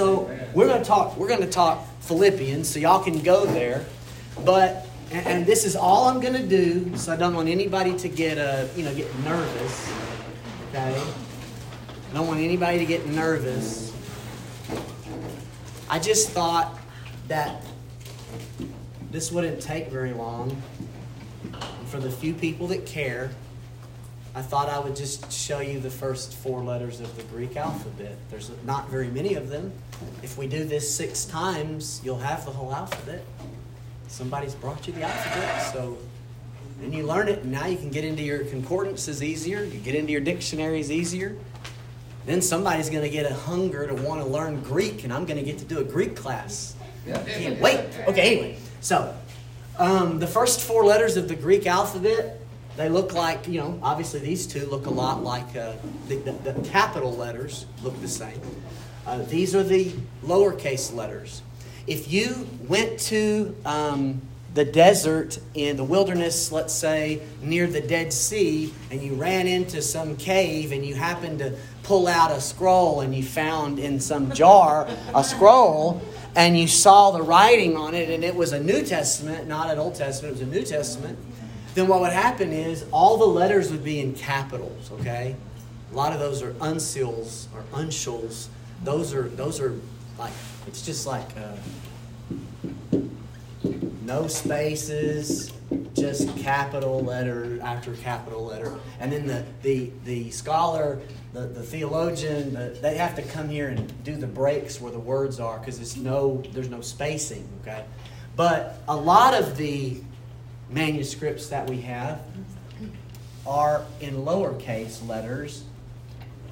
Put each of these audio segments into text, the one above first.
So we're going to talk. We're going to talk Philippians, so y'all can go there. But and, this is all I'm going to do, so I don't want anybody to get uh, you know get nervous. Okay. I don't want anybody to get nervous. I just thought that this wouldn't take very long. For the few people that care, I thought I would just show you the first four letters of the Greek alphabet. There's not very many of them. If we do this six times, you'll have the whole alphabet. Somebody's brought you the alphabet, so then you learn it, and now you can get into your concordances easier. You get into your dictionaries easier. Then somebody's going to get a hunger to want to learn Greek, and I'm going to get to do a Greek class. Can't wait. Okay, anyway, so um, the first four letters of the Greek alphabet they look like, you know, obviously these two look a lot like uh, the, the, the, capital letters look the same. Uh, these are the lowercase letters. If you went to um, the desert in the wilderness, let's say near the Dead Sea, and you ran into some cave and you happened to pull out a scroll and you found in some jar a scroll and you saw the writing on it and it was a New Testament, not an Old Testament, it was a New Testament then what would happen is all the letters would be in capitals, okay? A lot of those are unseals or uncials. Those are those are like it's just like uh, no spaces, just capital letter after capital letter, and then the the the scholar, the, the theologian, the, they have to come here and do the breaks where the words are because it's no there's no spacing, okay? But a lot of the manuscripts that we have are in lowercase letters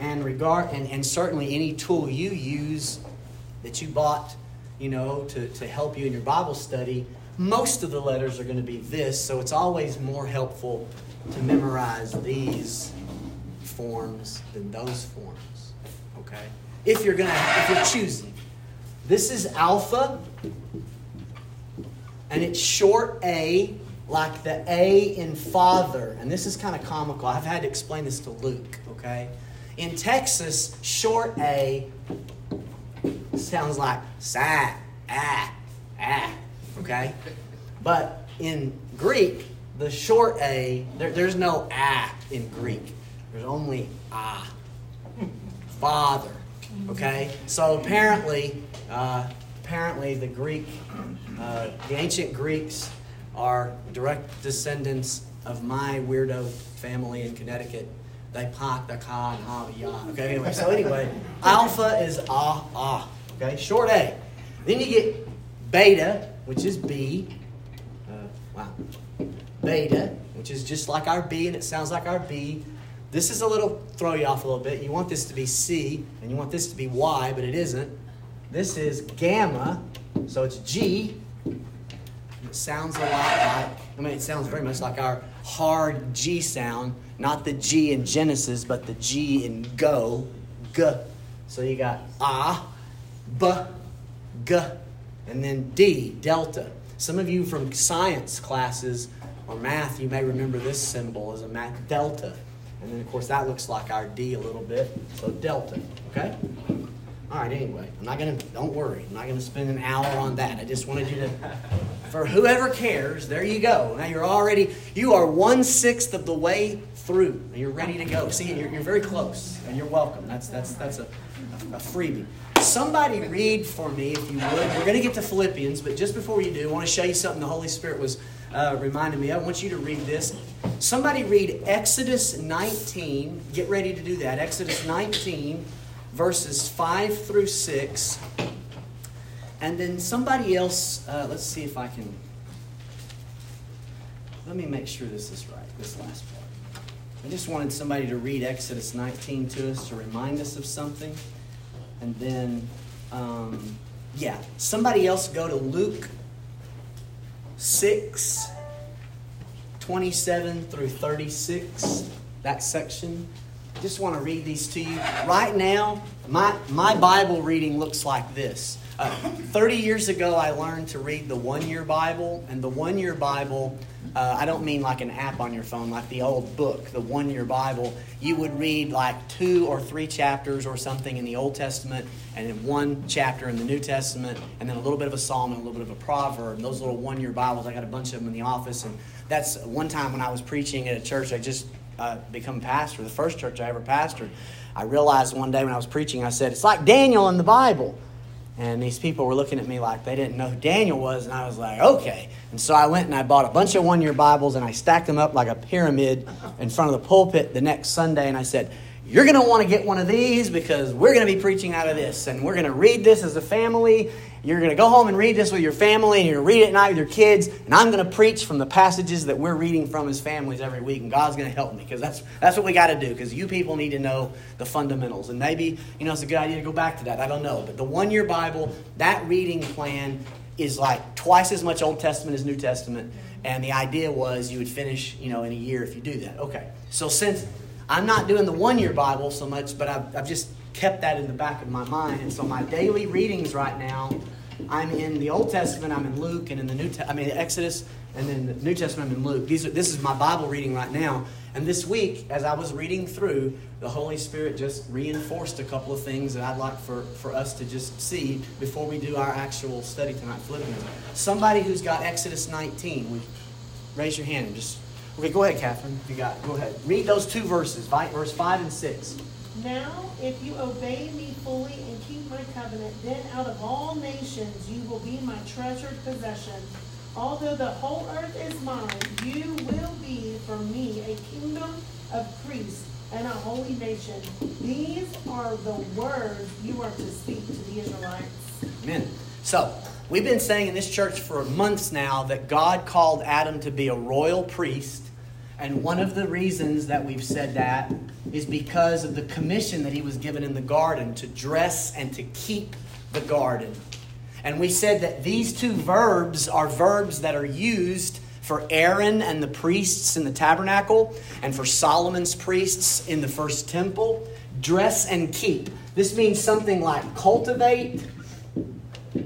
and regard and, and certainly any tool you use that you bought you know to, to help you in your bible study most of the letters are going to be this so it's always more helpful to memorize these forms than those forms okay? If you're going to if you're choosing. This is alpha and it's short a like the A in father. And this is kind of comical. I've had to explain this to Luke, okay? In Texas, short A sounds like sa, ah, ah, okay? But in Greek, the short A, there, there's no ah in Greek. There's only ah. Father. Okay? So apparently, uh, apparently the Greek, uh, the ancient Greeks are direct descendants of my weirdo family in Connecticut. They park the car and ha ya. Okay, anyway, so anyway, alpha is ah ah. Okay, short A. Then you get beta, which is B. Uh, wow. Beta, which is just like our B and it sounds like our B. This is a little throw you off a little bit. You want this to be C and you want this to be Y, but it isn't. This is gamma, so it's G it sounds a lot like, I mean, it sounds very much like our hard G sound, not the G in Genesis, but the G in go, g. So you got ah, b, g, and then D, delta. Some of you from science classes or math, you may remember this symbol as a math delta. And then, of course, that looks like our D a little bit. So delta, okay? All right, anyway, I'm not going to, don't worry, I'm not going to spend an hour on that. I just wanted you to, for whoever cares, there you go. Now you're already, you are one sixth of the way through. And you're ready to go. See, you're, you're very close, and you're welcome. That's, that's, that's a, a freebie. Somebody read for me, if you would. We're going to get to Philippians, but just before you do, I want to show you something the Holy Spirit was uh, reminding me. I want you to read this. Somebody read Exodus 19. Get ready to do that. Exodus 19 verses 5 through 6. And then somebody else, uh, let's see if I can. Let me make sure this is right, this last part. I just wanted somebody to read Exodus 19 to us to remind us of something. And then, um, yeah, somebody else go to Luke 6, 27 through 36, that section. Just want to read these to you. Right now, my, my Bible reading looks like this. Uh, 30 years ago, I learned to read the one year Bible, and the one year Bible, uh, I don't mean like an app on your phone, like the old book, the one year Bible. You would read like two or three chapters or something in the Old Testament, and then one chapter in the New Testament, and then a little bit of a psalm and a little bit of a proverb. And those little one year Bibles, I got a bunch of them in the office, and that's one time when I was preaching at a church, I just uh, become pastor, the first church I ever pastored. I realized one day when I was preaching, I said, It's like Daniel in the Bible. And these people were looking at me like they didn't know who Daniel was, and I was like, okay. And so I went and I bought a bunch of one year Bibles and I stacked them up like a pyramid in front of the pulpit the next Sunday, and I said, You're going to want to get one of these because we're going to be preaching out of this, and we're going to read this as a family, you're going to go home and read this with your family, and you're going to read it at night with your kids. And I'm going to preach from the passages that we're reading from as families every week. And God's going to help me because that's, that's what we got to do because you people need to know the fundamentals. And maybe, you know, it's a good idea to go back to that. I don't know. But the one year Bible, that reading plan is like twice as much Old Testament as New Testament. And the idea was you would finish, you know, in a year if you do that. Okay. So since I'm not doing the one year Bible so much, but I've, I've just kept that in the back of my mind. And so my daily readings right now, I'm in the Old Testament, I'm in Luke, and in the New Te- I mean Exodus, and then the New Testament, I'm in Luke. These are, this is my Bible reading right now. And this week, as I was reading through, the Holy Spirit just reinforced a couple of things that I'd like for, for us to just see before we do our actual study tonight, Philippians. Somebody who's got Exodus 19, would raise your hand and just. Okay, go ahead, Catherine. You got. Go ahead. Read those two verses, verse five and six. Now, if you obey me fully and keep my covenant, then out of all nations you will be my treasured possession. Although the whole earth is mine, you will be for me a kingdom of priests and a holy nation. These are the words you are to speak to the Israelites. Amen. So, we've been saying in this church for months now that God called Adam to be a royal priest. And one of the reasons that we've said that is because of the commission that he was given in the garden to dress and to keep the garden. And we said that these two verbs are verbs that are used for Aaron and the priests in the tabernacle and for Solomon's priests in the first temple. Dress and keep. This means something like cultivate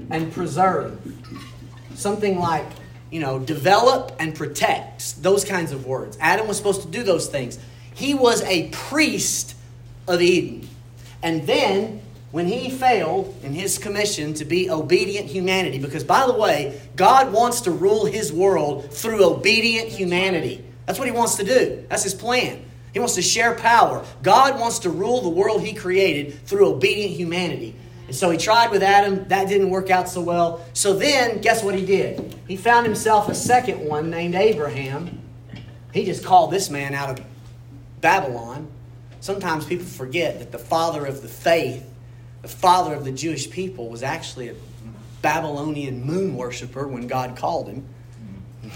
and preserve. Something like, you know, develop and protect. Those kinds of words. Adam was supposed to do those things. He was a priest of Eden. And then, when he failed in his commission to be obedient humanity, because by the way, God wants to rule his world through obedient humanity. That's what he wants to do, that's his plan. He wants to share power. God wants to rule the world he created through obedient humanity. And so he tried with Adam. That didn't work out so well. So then, guess what he did? He found himself a second one named Abraham. He just called this man out of Babylon, sometimes people forget that the father of the faith, the father of the Jewish people, was actually a Babylonian moon worshiper when God called him.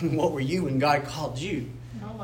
what were you when God called you?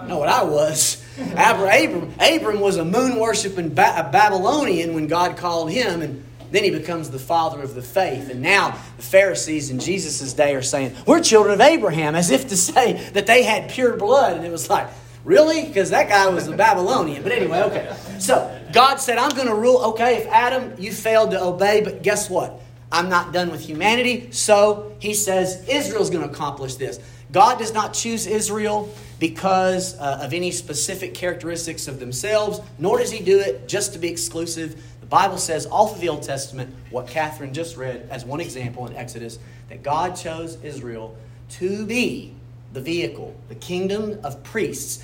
know what I was. Abram, Abram was a moon worshiping ba- Babylonian when God called him, and then he becomes the father of the faith. And now the Pharisees in Jesus' day are saying, We're children of Abraham, as if to say that they had pure blood. And it was like, Really? Because that guy was a Babylonian. But anyway, okay. So God said, I'm going to rule. Okay, if Adam, you failed to obey, but guess what? I'm not done with humanity. So he says, Israel's going to accomplish this. God does not choose Israel because uh, of any specific characteristics of themselves, nor does he do it just to be exclusive. The Bible says all through the Old Testament, what Catherine just read as one example in Exodus, that God chose Israel to be the vehicle, the kingdom of priests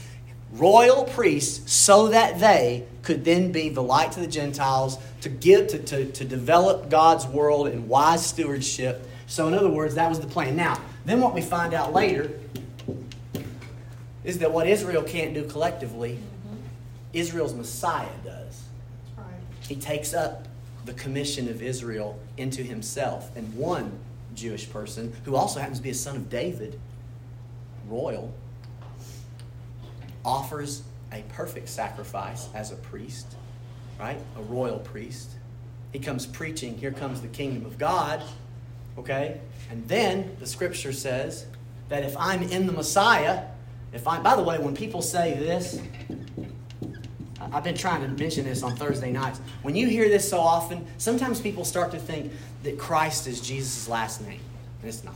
royal priests so that they could then be the light to the Gentiles to give to, to, to develop God's world in wise stewardship. So in other words, that was the plan. Now, then what we find out later is that what Israel can't do collectively, mm-hmm. Israel's Messiah does. He takes up the commission of Israel into himself. And one Jewish person, who also happens to be a son of David, royal, offers a perfect sacrifice as a priest, right? A royal priest. He comes preaching, here comes the kingdom of God, okay? And then the scripture says that if I'm in the Messiah, if I, by the way, when people say this, I've been trying to mention this on Thursday nights. When you hear this so often, sometimes people start to think that Christ is Jesus' last name. And it's not.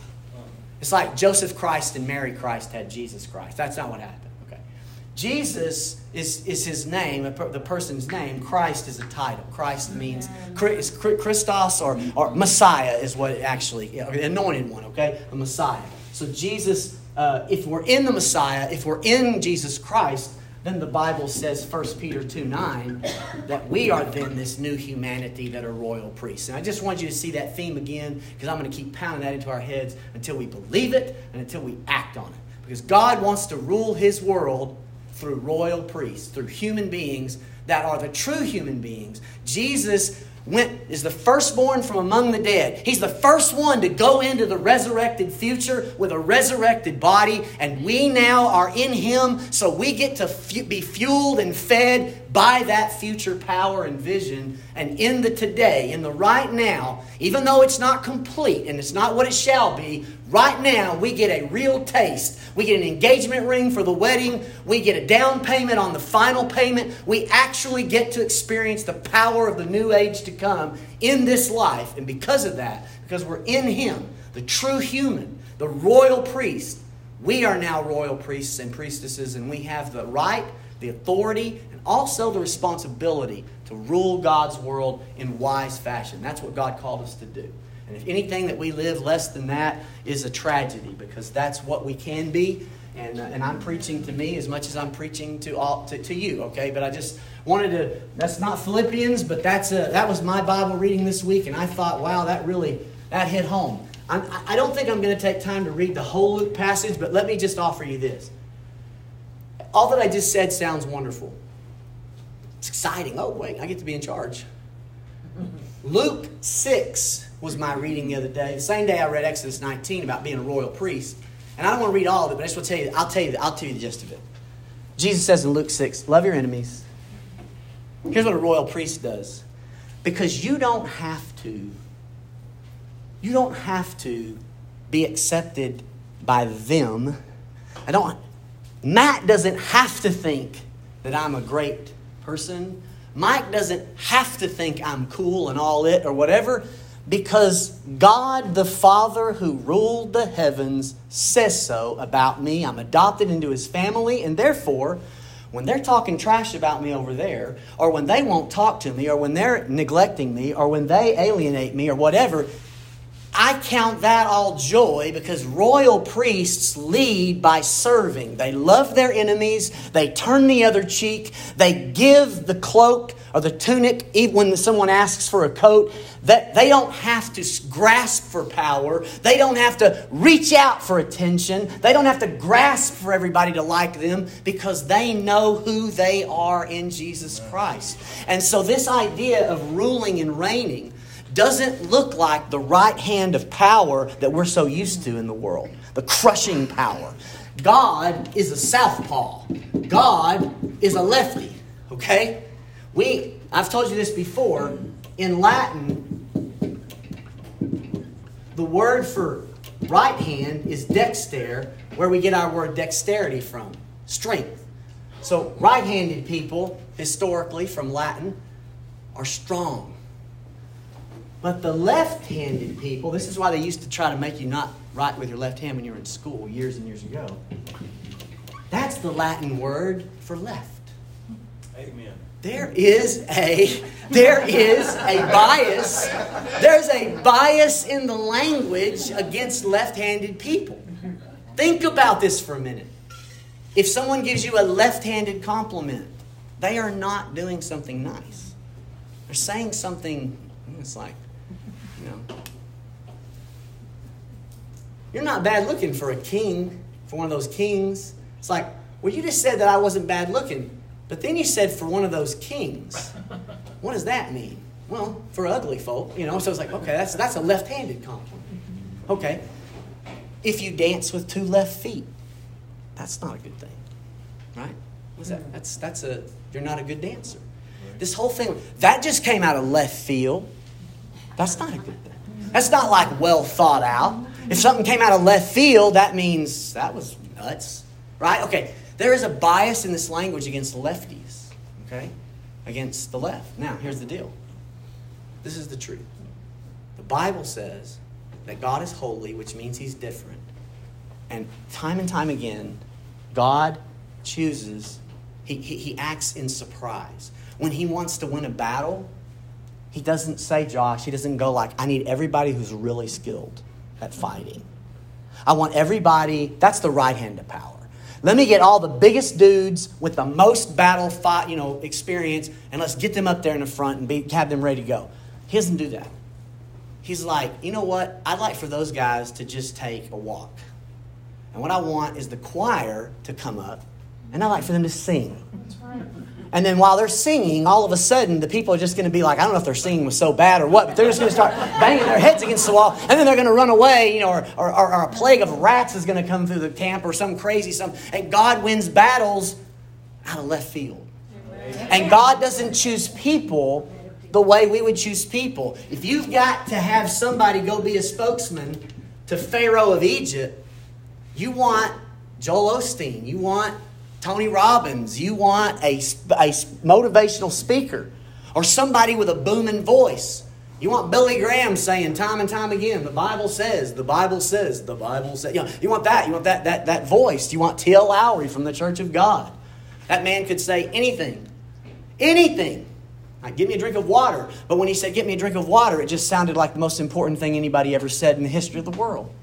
It's like Joseph Christ and Mary Christ had Jesus Christ. That's not what happened. Okay. Jesus is, is his name, the person's name. Christ is a title. Christ means is Christos or, or Messiah is what it actually, anointed one, okay? A Messiah. So Jesus, uh, if we're in the Messiah, if we're in Jesus Christ, then the Bible says, 1 Peter 2 9, that we are then this new humanity that are royal priests. And I just want you to see that theme again because I'm going to keep pounding that into our heads until we believe it and until we act on it. Because God wants to rule his world through royal priests, through human beings that are the true human beings. Jesus went is the firstborn from among the dead. He's the first one to go into the resurrected future with a resurrected body, and we now are in him, so we get to be fueled and fed by that future power and vision. And in the today, in the right now, even though it's not complete and it's not what it shall be, right now we get a real taste. We get an engagement ring for the wedding. We get a down payment on the final payment. We actually get to experience the power of the new age to come in this life. And because of that, because we're in Him, the true human, the royal priest, we are now royal priests and priestesses, and we have the right, the authority, and also the responsibility to rule God's world in wise fashion. That's what God called us to do. And if anything that we live less than that is a tragedy because that's what we can be. And, uh, and I'm preaching to me as much as I'm preaching to all to, to you, okay? But I just wanted to, that's not Philippians, but that's a, that was my Bible reading this week. And I thought, wow, that really, that hit home. I'm, I don't think I'm going to take time to read the whole Luke passage, but let me just offer you this. All that I just said sounds wonderful. It's exciting. Oh, wait, I get to be in charge. Luke 6 was my reading the other day. The same day I read Exodus 19 about being a royal priest. And I don't want to read all of it, but I just want to tell you, I'll tell you, I'll tell you the gist of it. Jesus says in Luke 6, love your enemies. Here's what a royal priest does. Because you don't have to, you don't have to be accepted by them. I don't, Matt doesn't have to think that I'm a great person. Mike doesn't have to think I'm cool and all it or whatever because God the Father who ruled the heavens says so about me. I'm adopted into his family, and therefore, when they're talking trash about me over there, or when they won't talk to me, or when they're neglecting me, or when they alienate me, or whatever, I count that all joy because royal priests lead by serving. They love their enemies, they turn the other cheek, they give the cloak or the tunic even when someone asks for a coat. That they don't have to grasp for power. They don't have to reach out for attention. They don't have to grasp for everybody to like them because they know who they are in Jesus Christ. And so this idea of ruling and reigning doesn't look like the right hand of power that we're so used to in the world, the crushing power. God is a southpaw. God is a lefty. Okay? We I've told you this before. In Latin, the word for right hand is dexter, where we get our word dexterity from, strength. So right-handed people, historically from Latin, are strong but the left handed people, this is why they used to try to make you not write with your left hand when you were in school years and years ago. That's the Latin word for left. Amen. There is a there is a bias. There's a bias in the language against left-handed people. Think about this for a minute. If someone gives you a left-handed compliment, they are not doing something nice. They're saying something it's like You're not bad looking for a king, for one of those kings. It's like, well, you just said that I wasn't bad looking, but then you said for one of those kings. What does that mean? Well, for ugly folk, you know. So it's like, okay, that's that's a left-handed compliment. Okay, if you dance with two left feet, that's not a good thing, right? What's that? Hmm. That's that's a you're not a good dancer. This whole thing that just came out of left field. That's not a good thing. That's not like well thought out. If something came out of left field, that means that was nuts, right? Okay, there is a bias in this language against lefties, okay? against the left. Now, here's the deal this is the truth. The Bible says that God is holy, which means he's different. And time and time again, God chooses, he, he, he acts in surprise. When he wants to win a battle, he doesn't say, Josh, he doesn't go like, I need everybody who's really skilled at fighting. I want everybody, that's the right hand of power. Let me get all the biggest dudes with the most battle fight, you know, experience, and let's get them up there in the front and be, have them ready to go. He doesn't do that. He's like, you know what? I'd like for those guys to just take a walk. And what I want is the choir to come up, and I'd like for them to sing. And then while they're singing, all of a sudden, the people are just going to be like, I don't know if their singing was so bad or what, but they're just going to start banging their heads against the wall, and then they're going to run away, you know, or, or, or a plague of rats is going to come through the camp or some crazy something. And God wins battles out of left field. And God doesn't choose people the way we would choose people. If you've got to have somebody go be a spokesman to Pharaoh of Egypt, you want Joel Osteen, you want Tony Robbins, you want a, a motivational speaker or somebody with a booming voice. You want Billy Graham saying time and time again, the Bible says, the Bible says, the Bible says. You, know, you want that. You want that, that, that voice. You want T.L. Lowery from the Church of God. That man could say anything. Anything. Like, give me a drink of water. But when he said, get me a drink of water, it just sounded like the most important thing anybody ever said in the history of the world.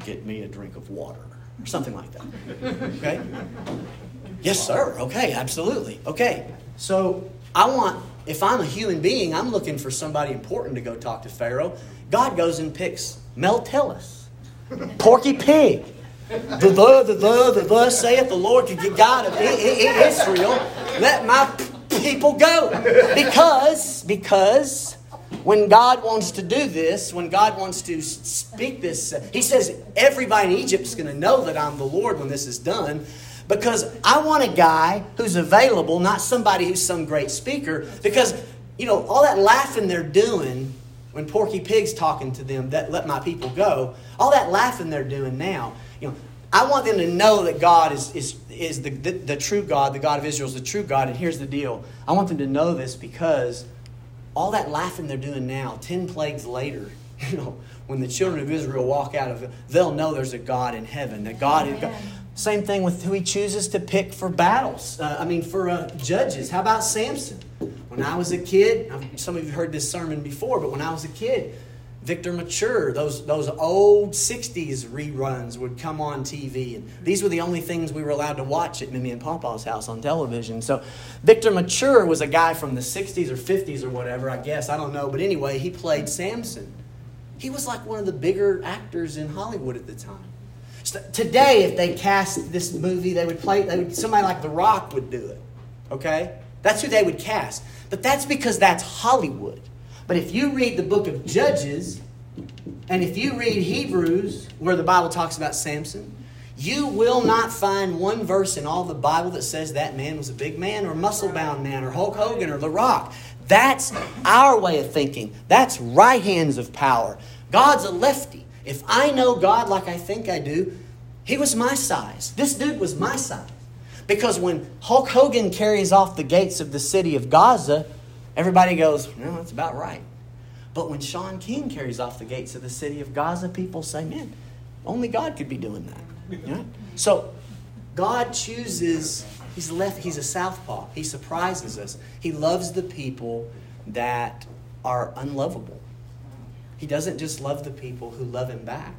Get me a drink of water or something like that. Okay? Yes, sir. Okay, absolutely. Okay. So I want, if I'm a human being, I'm looking for somebody important to go talk to Pharaoh. God goes and picks Mel Porky Pig. The the the the the the saith the Lord to God of Israel, let my people go. Because because when God wants to do this, when God wants to speak this, He says everybody in Egypt is going to know that I'm the Lord when this is done. Because I want a guy who's available, not somebody who's some great speaker. Because, you know, all that laughing they're doing when Porky Pig's talking to them, that let my people go, all that laughing they're doing now, you know, I want them to know that God is, is, is the, the, the true God, the God of Israel is the true God. And here's the deal I want them to know this because all that laughing they're doing now, 10 plagues later, you know, when the children of Israel walk out of it, they'll know there's a God in heaven. That God is God. Same thing with who he chooses to pick for battles. Uh, I mean, for uh, judges. How about Samson? When I was a kid, some of you heard this sermon before, but when I was a kid, Victor Mature, those, those old 60s reruns would come on TV. And these were the only things we were allowed to watch at Mimi and Papa's house on television. So Victor Mature was a guy from the 60s or 50s or whatever, I guess. I don't know. But anyway, he played Samson. He was like one of the bigger actors in Hollywood at the time. So today, if they cast this movie, they would play, they would, somebody like The Rock would do it. Okay? That's who they would cast. But that's because that's Hollywood. But if you read the book of Judges, and if you read Hebrews, where the Bible talks about Samson, you will not find one verse in all the Bible that says that man was a big man or muscle bound man or Hulk Hogan or The Rock. That's our way of thinking. That's right hands of power. God's a lefty. If I know God like I think I do, he was my size. This dude was my size. Because when Hulk Hogan carries off the gates of the city of Gaza, Everybody goes, no, that's about right. But when Shaun King carries off the gates of the city of Gaza, people say, man, only God could be doing that. You know? So God chooses, he's left, he's a southpaw. He surprises us. He loves the people that are unlovable. He doesn't just love the people who love him back.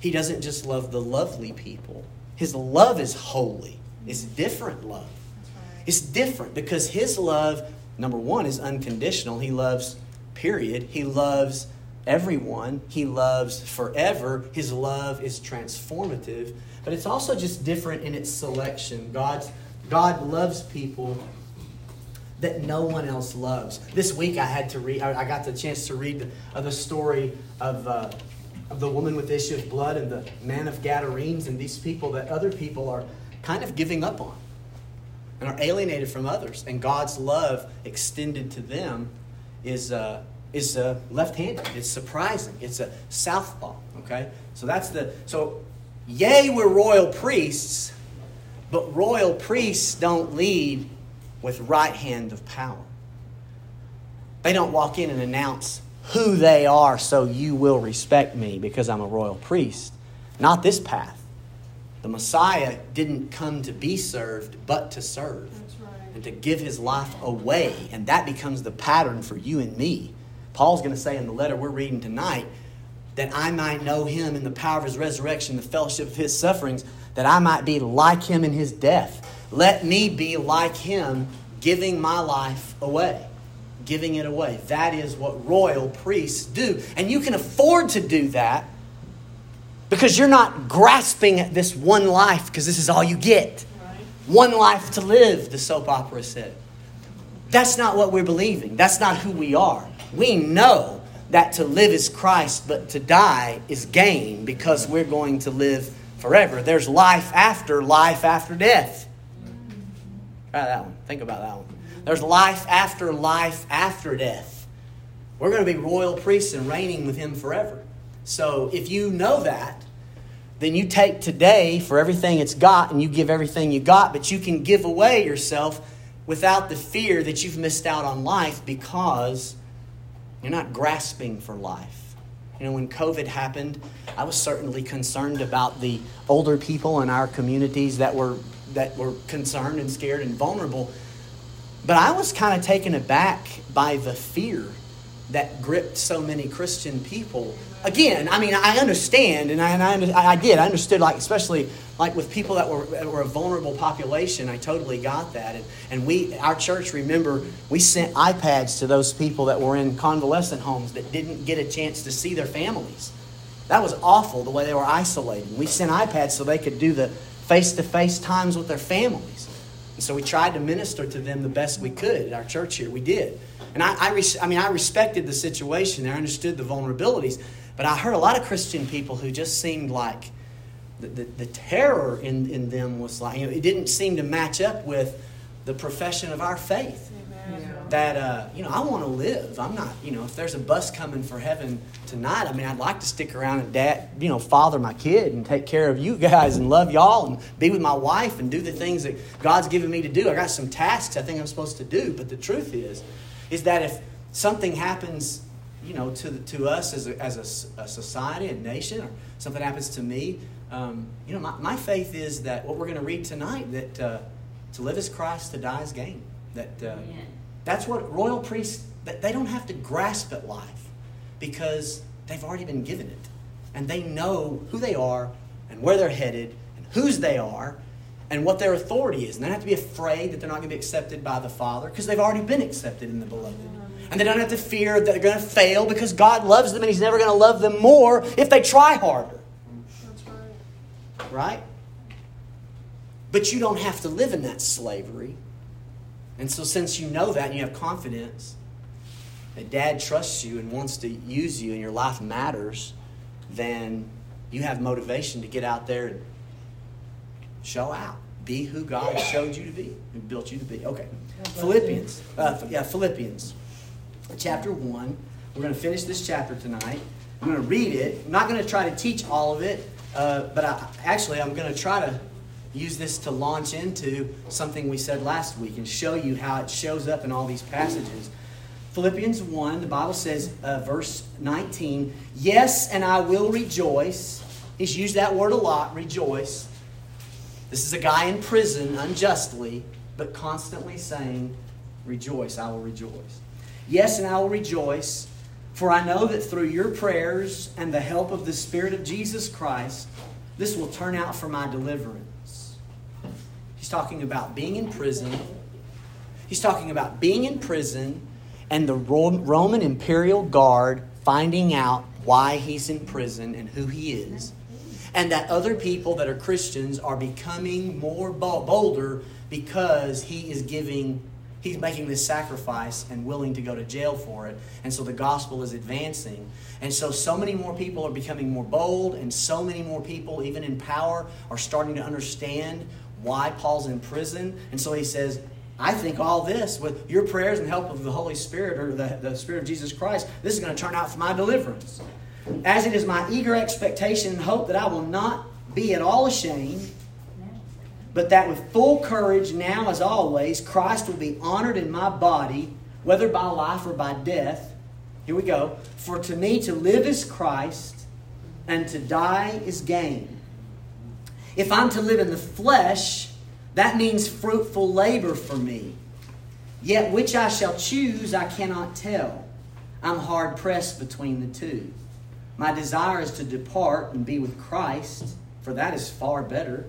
He doesn't just love the lovely people. His love is holy. It's different love. It's different because his love number one, is unconditional. He loves, period. He loves everyone. He loves forever. His love is transformative. But it's also just different in its selection. God's, God loves people that no one else loves. This week I had to read, I got the chance to read the, uh, the story of, uh, of the woman with the issue of blood and the man of Gadarenes and these people that other people are kind of giving up on and are alienated from others. And God's love extended to them is, uh, is uh, left handed. It's surprising. It's a southpaw. Okay? So that's the. So, yay, we're royal priests, but royal priests don't lead with right hand of power. They don't walk in and announce who they are so you will respect me because I'm a royal priest. Not this path. The Messiah didn't come to be served, but to serve That's right. and to give his life away. And that becomes the pattern for you and me. Paul's going to say in the letter we're reading tonight that I might know him in the power of his resurrection, the fellowship of his sufferings, that I might be like him in his death. Let me be like him, giving my life away. Giving it away. That is what royal priests do. And you can afford to do that because you're not grasping at this one life because this is all you get. Right. One life to live, the soap opera said. That's not what we're believing. That's not who we are. We know that to live is Christ, but to die is gain because we're going to live forever. There's life after life after death. Try that one. Think about that one. There's life after life after death. We're going to be royal priests and reigning with Him forever. So if you know that, then you take today for everything it's got and you give everything you got, but you can give away yourself without the fear that you've missed out on life because you're not grasping for life. You know, when COVID happened, I was certainly concerned about the older people in our communities that were that were concerned and scared and vulnerable. But I was kind of taken aback by the fear that gripped so many Christian people. Again, I mean, I understand, and I, and I, I did. I understood, like especially like with people that were, that were a vulnerable population. I totally got that, and and we, our church, remember, we sent iPads to those people that were in convalescent homes that didn't get a chance to see their families. That was awful the way they were isolated. We sent iPads so they could do the face-to-face times with their families. And so we tried to minister to them the best we could at our church here. We did. And I, I, res- I mean, I respected the situation. I understood the vulnerabilities. But I heard a lot of Christian people who just seemed like the, the, the terror in, in them was like, you know, it didn't seem to match up with the profession of our faith. Amen. That, uh, you know, I want to live. I'm not, you know, if there's a bus coming for heaven tonight, I mean, I'd like to stick around and dad, you know, father my kid and take care of you guys and love y'all and be with my wife and do the things that God's given me to do. I got some tasks I think I'm supposed to do. But the truth is, is that if something happens, you know, to, to us as, a, as a, a society, a nation, or something happens to me, um, you know, my, my faith is that what we're going to read tonight, that uh, to live is Christ, to die is gain. That uh, that's what royal priests, that they don't have to grasp at life because they've already been given it. And they know who they are and where they're headed and whose they are and what their authority is. And they don't have to be afraid that they're not going to be accepted by the Father because they've already been accepted in the beloved. And they don't have to fear that they're going to fail because God loves them and He's never going to love them more if they try harder. That's right. Right? But you don't have to live in that slavery. And so, since you know that and you have confidence that dad trusts you and wants to use you and your life matters, then you have motivation to get out there and show out. Be who God showed you to be, who built you to be. Okay. Philippians. Uh, yeah, Philippians. Chapter 1. We're going to finish this chapter tonight. I'm going to read it. I'm not going to try to teach all of it, uh, but I, actually, I'm going to try to use this to launch into something we said last week and show you how it shows up in all these passages. Philippians 1, the Bible says, uh, verse 19, Yes, and I will rejoice. He's used that word a lot, rejoice. This is a guy in prison unjustly, but constantly saying, Rejoice, I will rejoice. Yes, and I will rejoice, for I know that through your prayers and the help of the Spirit of Jesus Christ, this will turn out for my deliverance. He's talking about being in prison. He's talking about being in prison and the Roman imperial guard finding out why he's in prison and who he is. And that other people that are Christians are becoming more bolder because he is giving, he's making this sacrifice and willing to go to jail for it. And so the gospel is advancing. And so, so many more people are becoming more bold, and so many more people, even in power, are starting to understand why Paul's in prison. And so he says, I think all this, with your prayers and help of the Holy Spirit or the, the Spirit of Jesus Christ, this is going to turn out for my deliverance. As it is my eager expectation and hope that I will not be at all ashamed, but that with full courage, now as always, Christ will be honored in my body, whether by life or by death. Here we go. For to me to live is Christ, and to die is gain. If I'm to live in the flesh, that means fruitful labor for me. Yet which I shall choose, I cannot tell. I'm hard pressed between the two. My desire is to depart and be with Christ, for that is far better.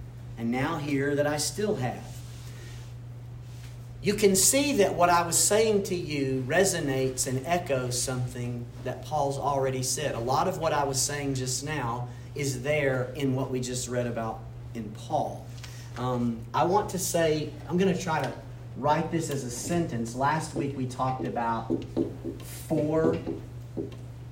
and now hear that I still have. You can see that what I was saying to you resonates and echoes something that Paul's already said. A lot of what I was saying just now is there in what we just read about in Paul. Um, I want to say, I'm going to try to write this as a sentence. Last week we talked about four.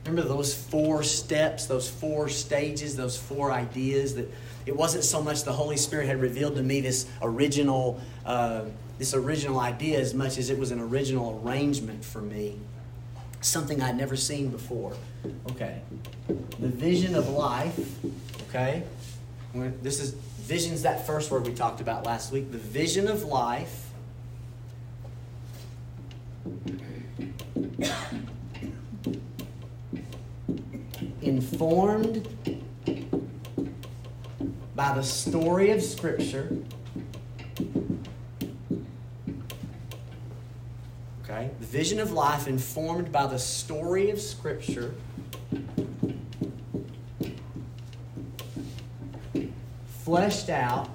Remember those four steps, those four stages, those four ideas that it wasn't so much the Holy Spirit had revealed to me this original, uh, this original idea as much as it was an original arrangement for me, something I'd never seen before. Okay, the vision of life. Okay, this is vision's that first word we talked about last week. The vision of life informed by the story of Scripture. Okay? The vision of life informed by the story of Scripture. Fleshed out.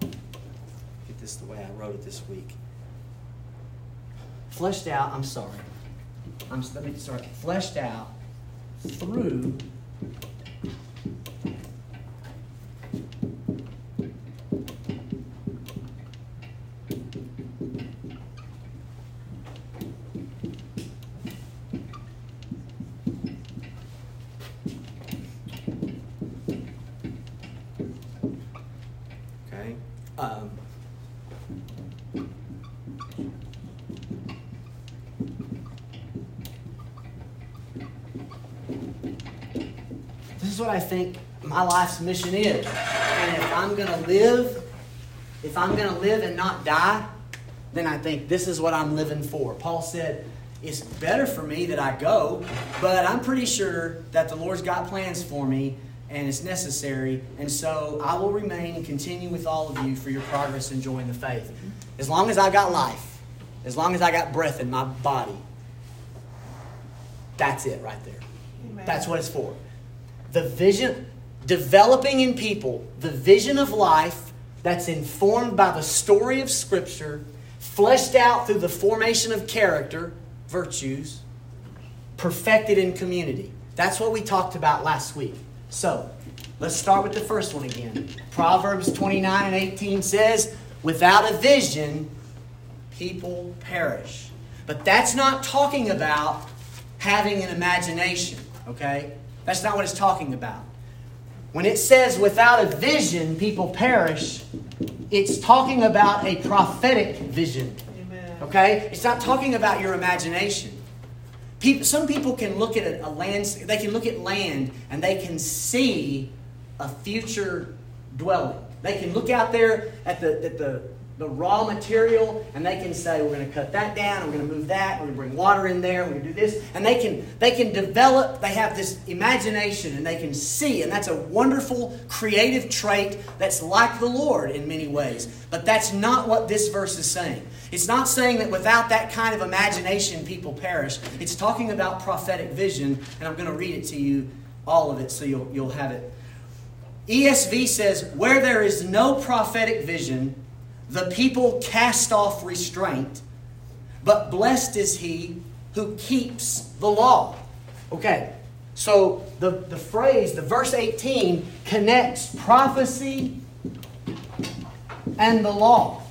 Get this the way I wrote it this week fleshed out, I'm sorry. I'm, start. Fleshed out through what I think my life's mission is. And if I'm going to live, if I'm going to live and not die, then I think this is what I'm living for. Paul said, It's better for me that I go, but I'm pretty sure that the Lord's got plans for me and it's necessary. And so I will remain and continue with all of you for your progress in joy in the faith. As long as I got life, as long as I got breath in my body, that's it right there. Amen. That's what it's for the vision, developing in people the vision of life that's informed by the story of Scripture, fleshed out through the formation of character, virtues, perfected in community. That's what we talked about last week. So, let's start with the first one again. Proverbs 29 and 18 says, Without a vision, people perish. But that's not talking about having an imagination, okay? That's not what it's talking about. When it says without a vision, people perish, it's talking about a prophetic vision. Amen. Okay? It's not talking about your imagination. People, some people can look at a, a land, they can look at land and they can see a future dwelling. They can look out there at the, at the the raw material and they can say we're going to cut that down we're going to move that we're going to bring water in there we're going to do this. And they can they can develop they have this imagination and they can see and that's a wonderful creative trait that's like the lord in many ways. But that's not what this verse is saying. It's not saying that without that kind of imagination people perish. It's talking about prophetic vision and i'm going to read it to you all of it so you'll, you'll have it. Esv says where there is no prophetic vision the people cast off restraint, but blessed is he who keeps the law. Okay, so the, the phrase, the verse 18, connects prophecy and the law.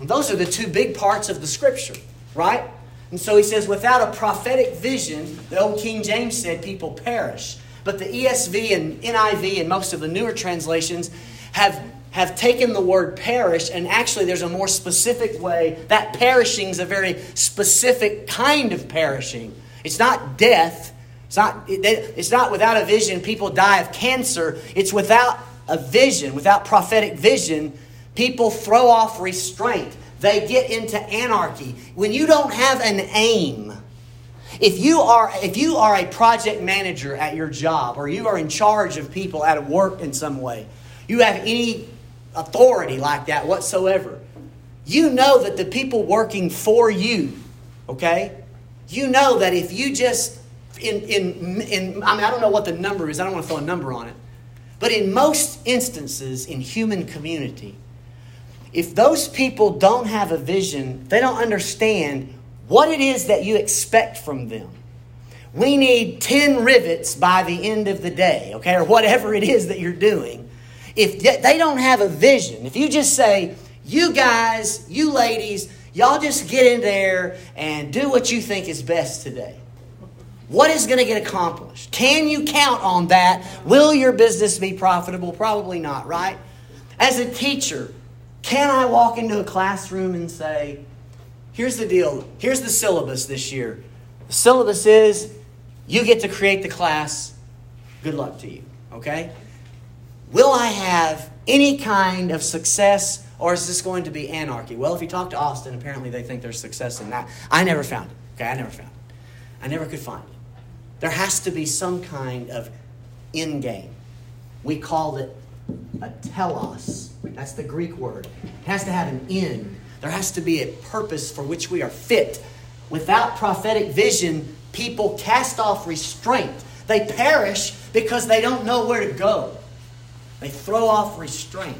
And those are the two big parts of the scripture, right? And so he says, without a prophetic vision, the old King James said, people perish. But the ESV and NIV and most of the newer translations have have taken the word perish, and actually, there's a more specific way. That perishing is a very specific kind of perishing. It's not death. It's not, it's not without a vision, people die of cancer. It's without a vision, without prophetic vision, people throw off restraint. They get into anarchy. When you don't have an aim, if you are if you are a project manager at your job or you are in charge of people at work in some way, you have any authority like that whatsoever. You know that the people working for you, okay? You know that if you just in in in I mean I don't know what the number is. I don't want to throw a number on it. But in most instances in human community, if those people don't have a vision, they don't understand what it is that you expect from them. We need 10 rivets by the end of the day, okay, or whatever it is that you're doing if they don't have a vision, if you just say, you guys, you ladies, y'all just get in there and do what you think is best today. What is going to get accomplished? Can you count on that? Will your business be profitable? Probably not, right? As a teacher, can I walk into a classroom and say, here's the deal, here's the syllabus this year. The syllabus is you get to create the class. Good luck to you, okay? Will I have any kind of success or is this going to be anarchy? Well, if you talk to Austin, apparently they think there's success in that. I never found it. Okay, I never found it. I never could find it. There has to be some kind of end game. We call it a telos. That's the Greek word. It has to have an end. There has to be a purpose for which we are fit. Without prophetic vision, people cast off restraint. They perish because they don't know where to go. They throw off restraint.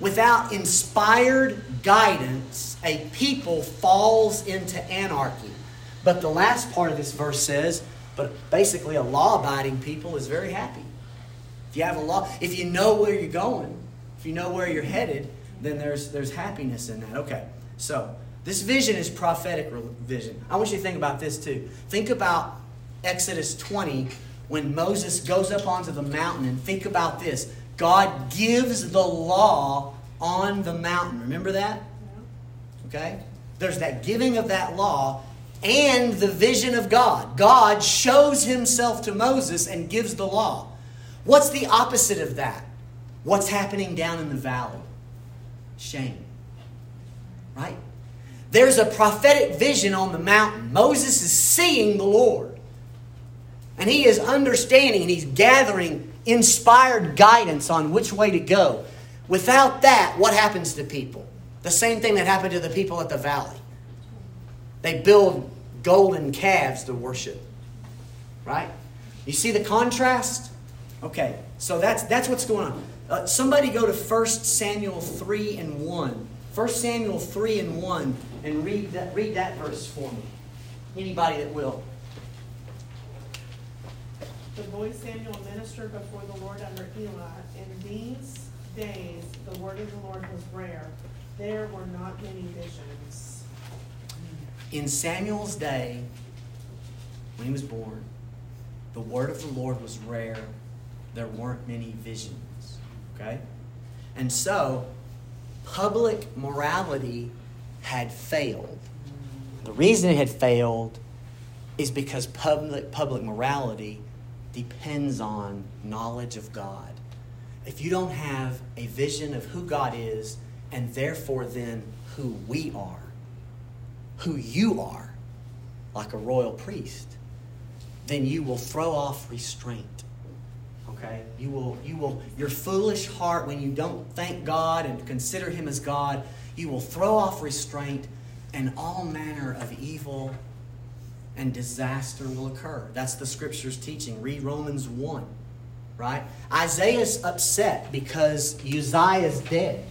Without inspired guidance, a people falls into anarchy. But the last part of this verse says, but basically a law-abiding people is very happy. If you have a law, if you know where you're going, if you know where you're headed, then there's there's happiness in that. Okay. So, this vision is prophetic vision. I want you to think about this too. Think about Exodus 20 when Moses goes up onto the mountain, and think about this God gives the law on the mountain. Remember that? Okay? There's that giving of that law and the vision of God. God shows himself to Moses and gives the law. What's the opposite of that? What's happening down in the valley? Shame. Right? There's a prophetic vision on the mountain. Moses is seeing the Lord. And he is understanding and he's gathering inspired guidance on which way to go. Without that, what happens to people? The same thing that happened to the people at the valley. They build golden calves to worship. Right? You see the contrast? Okay, so that's, that's what's going on. Uh, somebody go to 1 Samuel 3 and 1. 1 Samuel 3 and 1 and read that, read that verse for me. Anybody that will. The boy Samuel ministered before the Lord under Eli. In these days, the word of the Lord was rare. There were not many visions. In Samuel's day, when he was born, the word of the Lord was rare. There weren't many visions. Okay? And so, public morality had failed. The reason it had failed is because public, public morality depends on knowledge of God. If you don't have a vision of who God is and therefore then who we are, who you are, like a royal priest, then you will throw off restraint. Okay? You will, you will, your foolish heart, when you don't thank God and consider Him as God, you will throw off restraint and all manner of evil and disaster will occur. That's the scripture's teaching. Read Romans 1, right? Isaiah's upset because Uzziah is dead.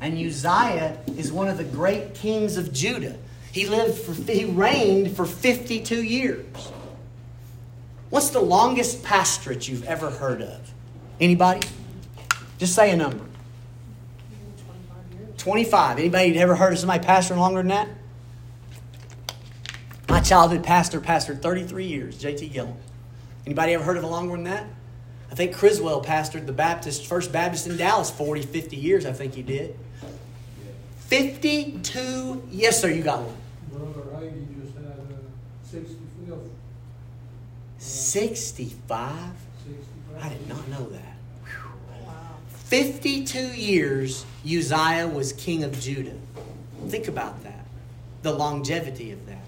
And Uzziah is one of the great kings of Judah. He lived for, he reigned for 52 years. What's the longest pastorate you've ever heard of? Anybody? Just say a number. 25. Anybody ever heard of somebody pastoring longer than that? My childhood pastor pastored 33 years, J.T. Gillum. Anybody ever heard of a longer than that? I think Criswell pastored the Baptist, First Baptist in Dallas 40, 50 years, I think he did. 52, yes sir, you got one. Brother Ivy just had uh, 65. 65? 65. I did not know that. 52 years Uzziah was king of Judah. Think about that. The longevity of that.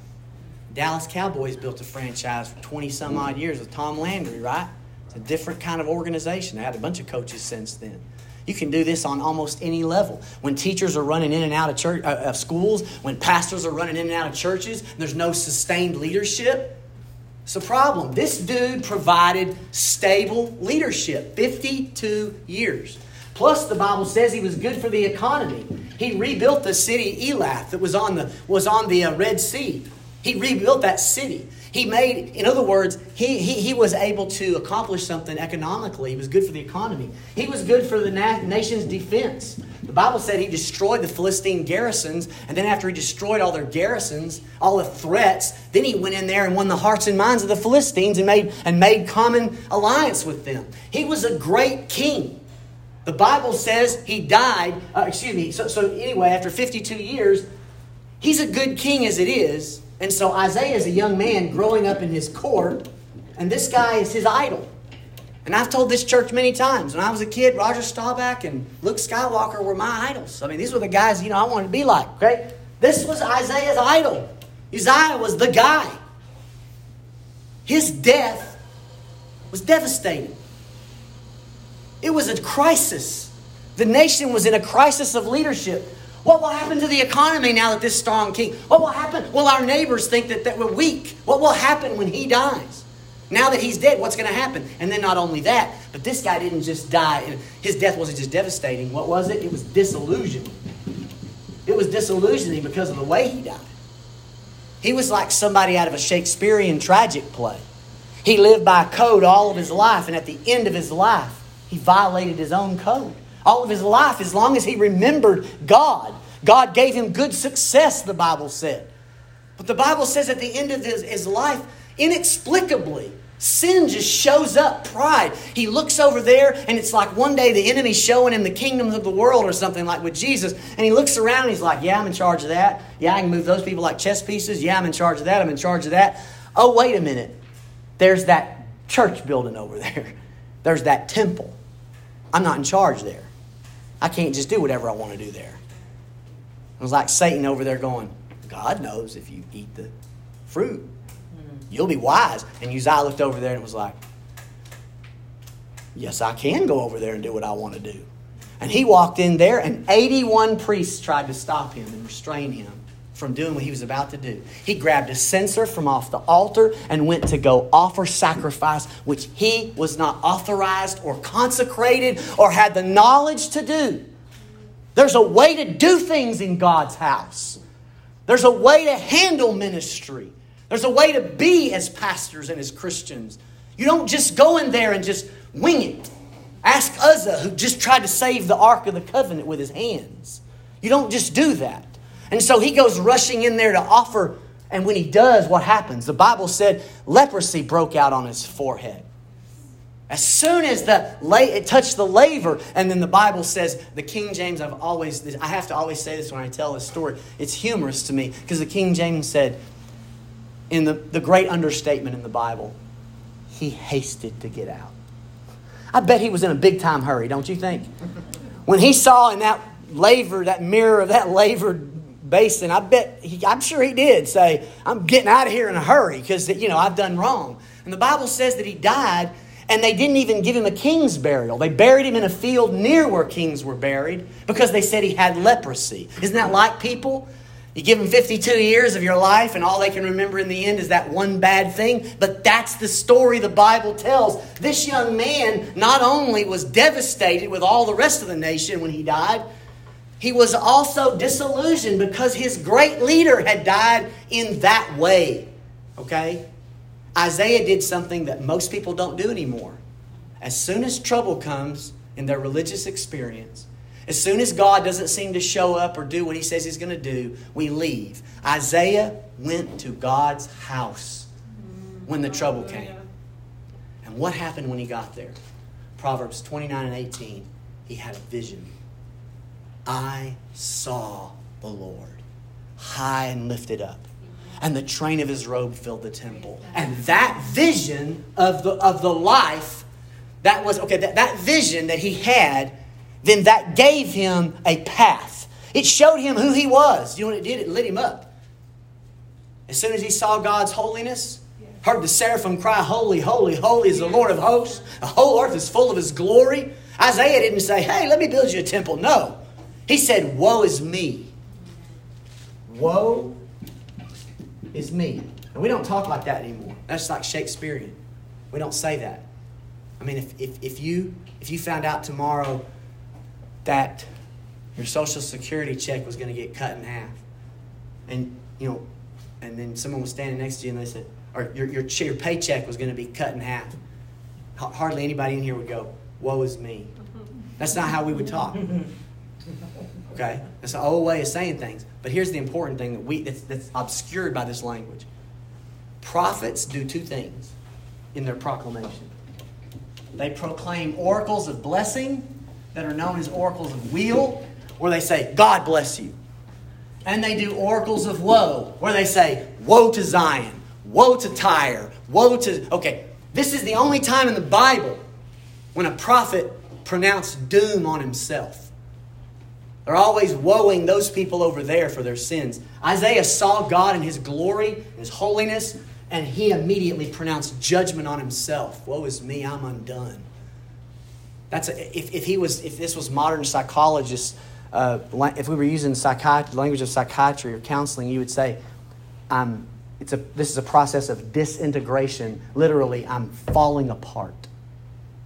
Dallas Cowboys built a franchise for 20 some odd years with Tom Landry, right? It's a different kind of organization. They had a bunch of coaches since then. You can do this on almost any level. When teachers are running in and out of church uh, of schools, when pastors are running in and out of churches, there's no sustained leadership. It's a problem. This dude provided stable leadership 52 years. Plus, the Bible says he was good for the economy. He rebuilt the city Elath that was on the, was on the uh, Red Sea. He rebuilt that city. He made, in other words, he, he, he was able to accomplish something economically. He was good for the economy. He was good for the na- nation's defense. The Bible said he destroyed the Philistine garrisons, and then after he destroyed all their garrisons, all the threats, then he went in there and won the hearts and minds of the Philistines and made, and made common alliance with them. He was a great king. The Bible says he died, uh, excuse me, so, so anyway, after 52 years, he's a good king as it is, and so Isaiah is a young man growing up in his court, and this guy is his idol. And I've told this church many times. When I was a kid, Roger Staubach and Luke Skywalker were my idols. I mean, these were the guys, you know, I wanted to be like, okay? This was Isaiah's idol. Uzziah was the guy. His death was devastating. It was a crisis. The nation was in a crisis of leadership. What will happen to the economy now that this strong king? What will happen? Will our neighbors think that, that we're weak? What will happen when he dies? Now that he's dead, what's going to happen? And then not only that, but this guy didn't just die. His death wasn't just devastating. What was it? It was disillusioning. It was disillusioning because of the way he died. He was like somebody out of a Shakespearean tragic play. He lived by code all of his life, and at the end of his life, he violated his own code. All of his life, as long as he remembered God, God gave him good success, the Bible said. But the Bible says at the end of his, his life, inexplicably, sin just shows up. Pride. He looks over there, and it's like one day the enemy's showing him the kingdoms of the world or something like with Jesus. And he looks around and he's like, Yeah, I'm in charge of that. Yeah, I can move those people like chess pieces. Yeah, I'm in charge of that. I'm in charge of that. Oh, wait a minute. There's that church building over there, there's that temple. I'm not in charge there. I can't just do whatever I want to do there. It was like Satan over there going, God knows if you eat the fruit, mm-hmm. you'll be wise. And Uzziah looked over there and was like, Yes, I can go over there and do what I want to do. And he walked in there, and 81 priests tried to stop him and restrain him from doing what he was about to do. He grabbed a censer from off the altar and went to go offer sacrifice, which he was not authorized or consecrated or had the knowledge to do. There's a way to do things in God's house. There's a way to handle ministry. There's a way to be as pastors and as Christians. You don't just go in there and just wing it. Ask Uzzah, who just tried to save the Ark of the Covenant with his hands. You don't just do that. And so he goes rushing in there to offer. And when he does, what happens? The Bible said leprosy broke out on his forehead. As soon as the la- it touched the laver, and then the Bible says the King James. I've always I have to always say this when I tell this story. It's humorous to me because the King James said, in the, the great understatement in the Bible, he hasted to get out. I bet he was in a big time hurry, don't you think? When he saw in that laver, that mirror of that basin, I bet, he, I'm sure he did say, I'm getting out of here in a hurry because, you know, I've done wrong. And the Bible says that he died and they didn't even give him a king's burial. They buried him in a field near where kings were buried because they said he had leprosy. Isn't that like people? You give them 52 years of your life, and all they can remember in the end is that one bad thing. But that's the story the Bible tells. This young man not only was devastated with all the rest of the nation when he died, he was also disillusioned because his great leader had died in that way. Okay? Isaiah did something that most people don't do anymore. As soon as trouble comes in their religious experience, as soon as God doesn't seem to show up or do what he says he's going to do, we leave. Isaiah went to God's house when the trouble came. And what happened when he got there? Proverbs 29 and 18. He had a vision. I saw the Lord high and lifted up and the train of his robe filled the temple. And that vision of the, of the life, that was, okay, that, that vision that he had, then that gave him a path. It showed him who he was. You know what it did? It lit him up. As soon as he saw God's holiness, heard the seraphim cry, Holy, holy, holy is the Lord of hosts. The whole earth is full of his glory. Isaiah didn't say, Hey, let me build you a temple. No. He said, Woe is me. Woe is me. And we don't talk like that anymore. That's like Shakespearean. We don't say that. I mean, if, if, if, you, if you found out tomorrow that your Social Security check was going to get cut in half, and, you know, and then someone was standing next to you and they said, or your, your, your paycheck was going to be cut in half, hardly anybody in here would go, Woe is me. That's not how we would talk. Okay? That's an old way of saying things. But here's the important thing that we that's, that's obscured by this language. Prophets do two things in their proclamation. They proclaim oracles of blessing that are known as oracles of weal, where they say, God bless you. And they do oracles of woe, where they say, Woe to Zion, woe to Tyre, woe to. Okay, this is the only time in the Bible when a prophet pronounced doom on himself. They're always woeing those people over there for their sins. Isaiah saw God in his glory, his holiness, and he immediately pronounced judgment on himself. Woe is me, I'm undone. That's a, if, if he was if this was modern psychologists, uh, if we were using psychiatry, language of psychiatry or counseling, you would say, "I'm." It's a, this is a process of disintegration. Literally, I'm falling apart.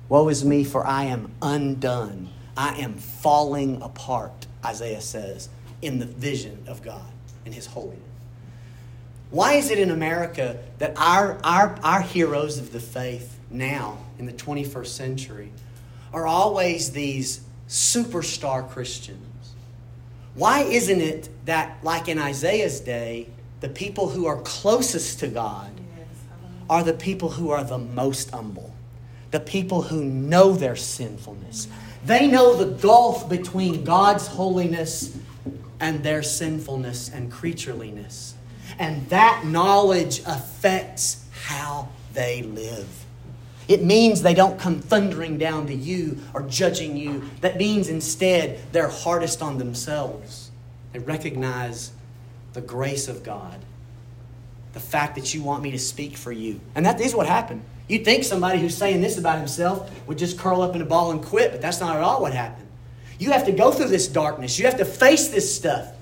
Woe is me, for I am undone. I am falling apart. Isaiah says, in the vision of God and His holiness. Why is it in America that our, our, our heroes of the faith now, in the 21st century, are always these superstar Christians? Why isn't it that, like in Isaiah's day, the people who are closest to God are the people who are the most humble, the people who know their sinfulness, they know the gulf between God's holiness and their sinfulness and creatureliness. And that knowledge affects how they live. It means they don't come thundering down to you or judging you. That means instead they're hardest on themselves. They recognize the grace of God, the fact that you want me to speak for you. And that is what happened. You'd think somebody who's saying this about himself would just curl up in a ball and quit, but that's not at all what happened. You have to go through this darkness. You have to face this stuff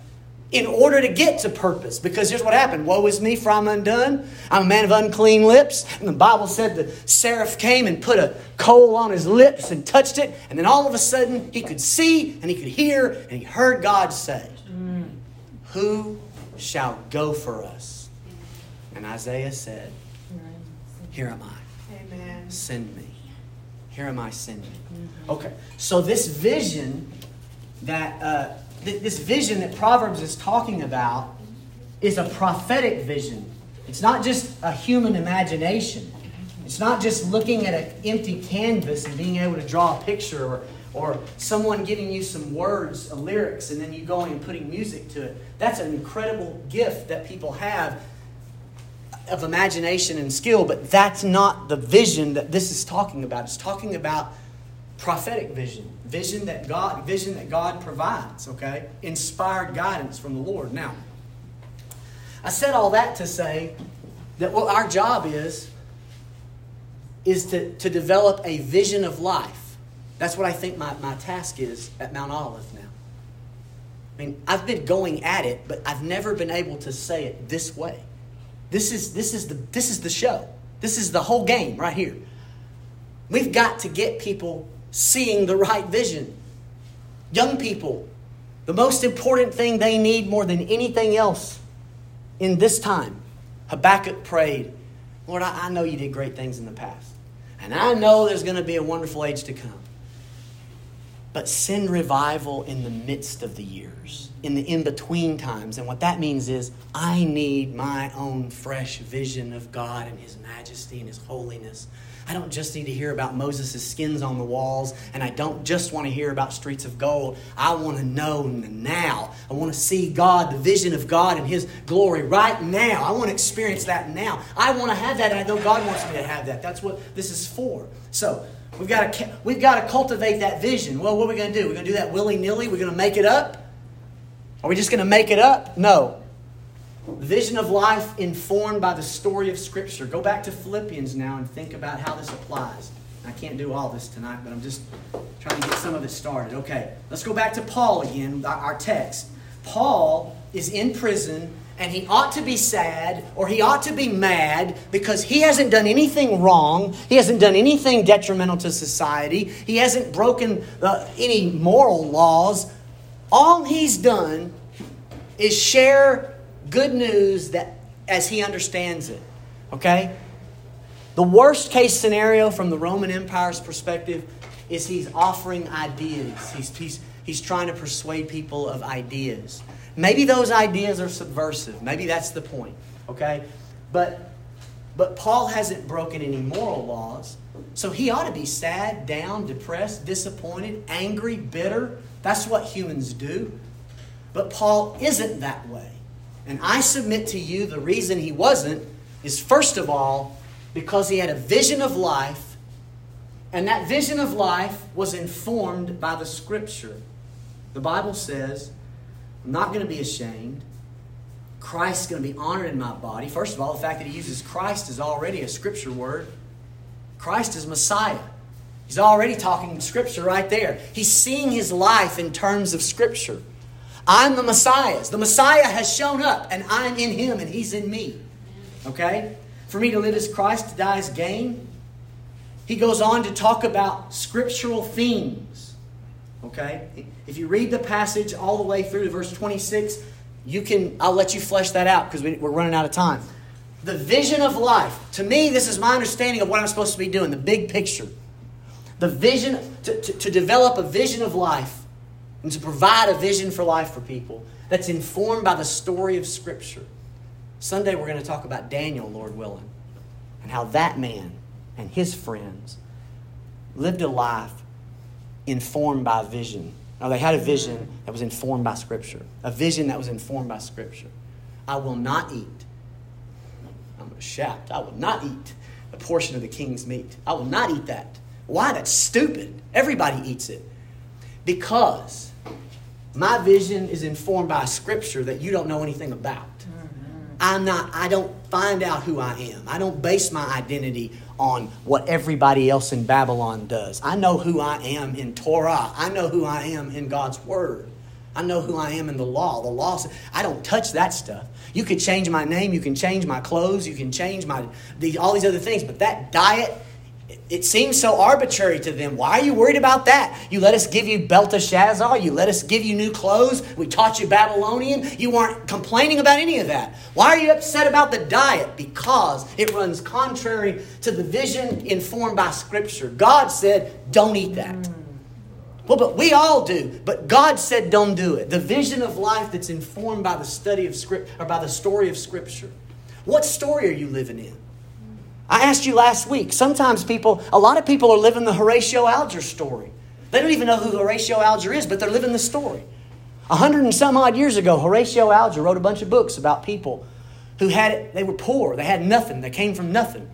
in order to get to purpose. Because here's what happened Woe is me, for I'm undone. I'm a man of unclean lips. And the Bible said the seraph came and put a coal on his lips and touched it. And then all of a sudden, he could see and he could hear and he heard God say, Who shall go for us? And Isaiah said, Here am I. Send me. Here am I, send me. Okay, so this vision that uh, th- this vision that Proverbs is talking about is a prophetic vision. It's not just a human imagination. It's not just looking at an empty canvas and being able to draw a picture or, or someone giving you some words, uh, lyrics, and then you going and putting music to it. That's an incredible gift that people have of imagination and skill, but that's not the vision that this is talking about. It's talking about prophetic vision, vision that God, vision that God provides, okay? Inspired guidance from the Lord. Now, I said all that to say that what our job is is to, to develop a vision of life. That's what I think my, my task is at Mount Olive now. I mean, I've been going at it, but I've never been able to say it this way. This is, this is, the, this is the show. This is the whole game right here. We've got to get people seeing the right vision. Young people, the most important thing they need more than anything else in this time, Habakkuk prayed, Lord, I, I know you did great things in the past. And I know there's going to be a wonderful age to come. But send revival in the midst of the years, in the in between times. And what that means is, I need my own fresh vision of God and His majesty and His holiness. I don't just need to hear about Moses' skins on the walls, and I don't just want to hear about streets of gold. I want to know now. I want to see God, the vision of God and His glory right now. I want to experience that now. I want to have that, and I know God wants me to have that. That's what this is for. So, We've got to, we've got to cultivate that vision. Well, what are we going to do? We're going to do that willy nilly? We're going to make it up? Are we just going to make it up? No. Vision of life informed by the story of Scripture. Go back to Philippians now and think about how this applies. I can't do all this tonight, but I'm just trying to get some of it started. Okay, let's go back to Paul again, our text. Paul is in prison and he ought to be sad or he ought to be mad because he hasn't done anything wrong. He hasn't done anything detrimental to society. He hasn't broken any moral laws. All he's done is share good news that as he understands it. Okay? The worst case scenario from the Roman Empire's perspective is he's offering ideas. He's, he's, he's trying to persuade people of ideas. Maybe those ideas are subversive. Maybe that's the point. Okay? But but Paul hasn't broken any moral laws. So he ought to be sad, down, depressed, disappointed, angry, bitter. That's what humans do. But Paul isn't that way. And I submit to you the reason he wasn't is first of all because he had a vision of life, and that vision of life was informed by the scripture. The Bible says I'm not going to be ashamed. Christ's going to be honored in my body. First of all, the fact that he uses Christ is already a scripture word. Christ is Messiah. He's already talking scripture right there. He's seeing his life in terms of scripture. I'm the Messiah. The Messiah has shown up, and I'm in him, and he's in me. Okay? For me to live as Christ, to die as gain. He goes on to talk about scriptural themes. Okay? If you read the passage all the way through to verse 26, you can, I'll let you flesh that out because we, we're running out of time. The vision of life. To me, this is my understanding of what I'm supposed to be doing, the big picture. The vision, to, to, to develop a vision of life and to provide a vision for life for people that's informed by the story of Scripture. Sunday, we're going to talk about Daniel, Lord willing, and how that man and his friends lived a life informed by vision. Now, they had a vision that was informed by Scripture, a vision that was informed by Scripture. I will not eat. I'm going to shout. I will not eat a portion of the king's meat. I will not eat that. Why? That's stupid. Everybody eats it. Because my vision is informed by Scripture that you don't know anything about. Mm-hmm. I'm not, I don't find out who I am. I don't base my identity on what everybody else in Babylon does. I know who I am in Torah. I know who I am in God's Word. I know who I am in the law. The law I don't touch that stuff. You can change my name, you can change my clothes, you can change my the, all these other things, but that diet it seems so arbitrary to them. Why are you worried about that? You let us give you Belteshazzar. You let us give you new clothes. We taught you Babylonian. You weren't complaining about any of that. Why are you upset about the diet? Because it runs contrary to the vision informed by Scripture. God said, don't eat that. Well, but we all do. But God said, don't do it. The vision of life that's informed by the study of Scripture, or by the story of Scripture. What story are you living in? I asked you last week. Sometimes people, a lot of people are living the Horatio Alger story. They don't even know who Horatio Alger is, but they're living the story. A hundred and some odd years ago, Horatio Alger wrote a bunch of books about people who had it, they were poor, they had nothing, they came from nothing.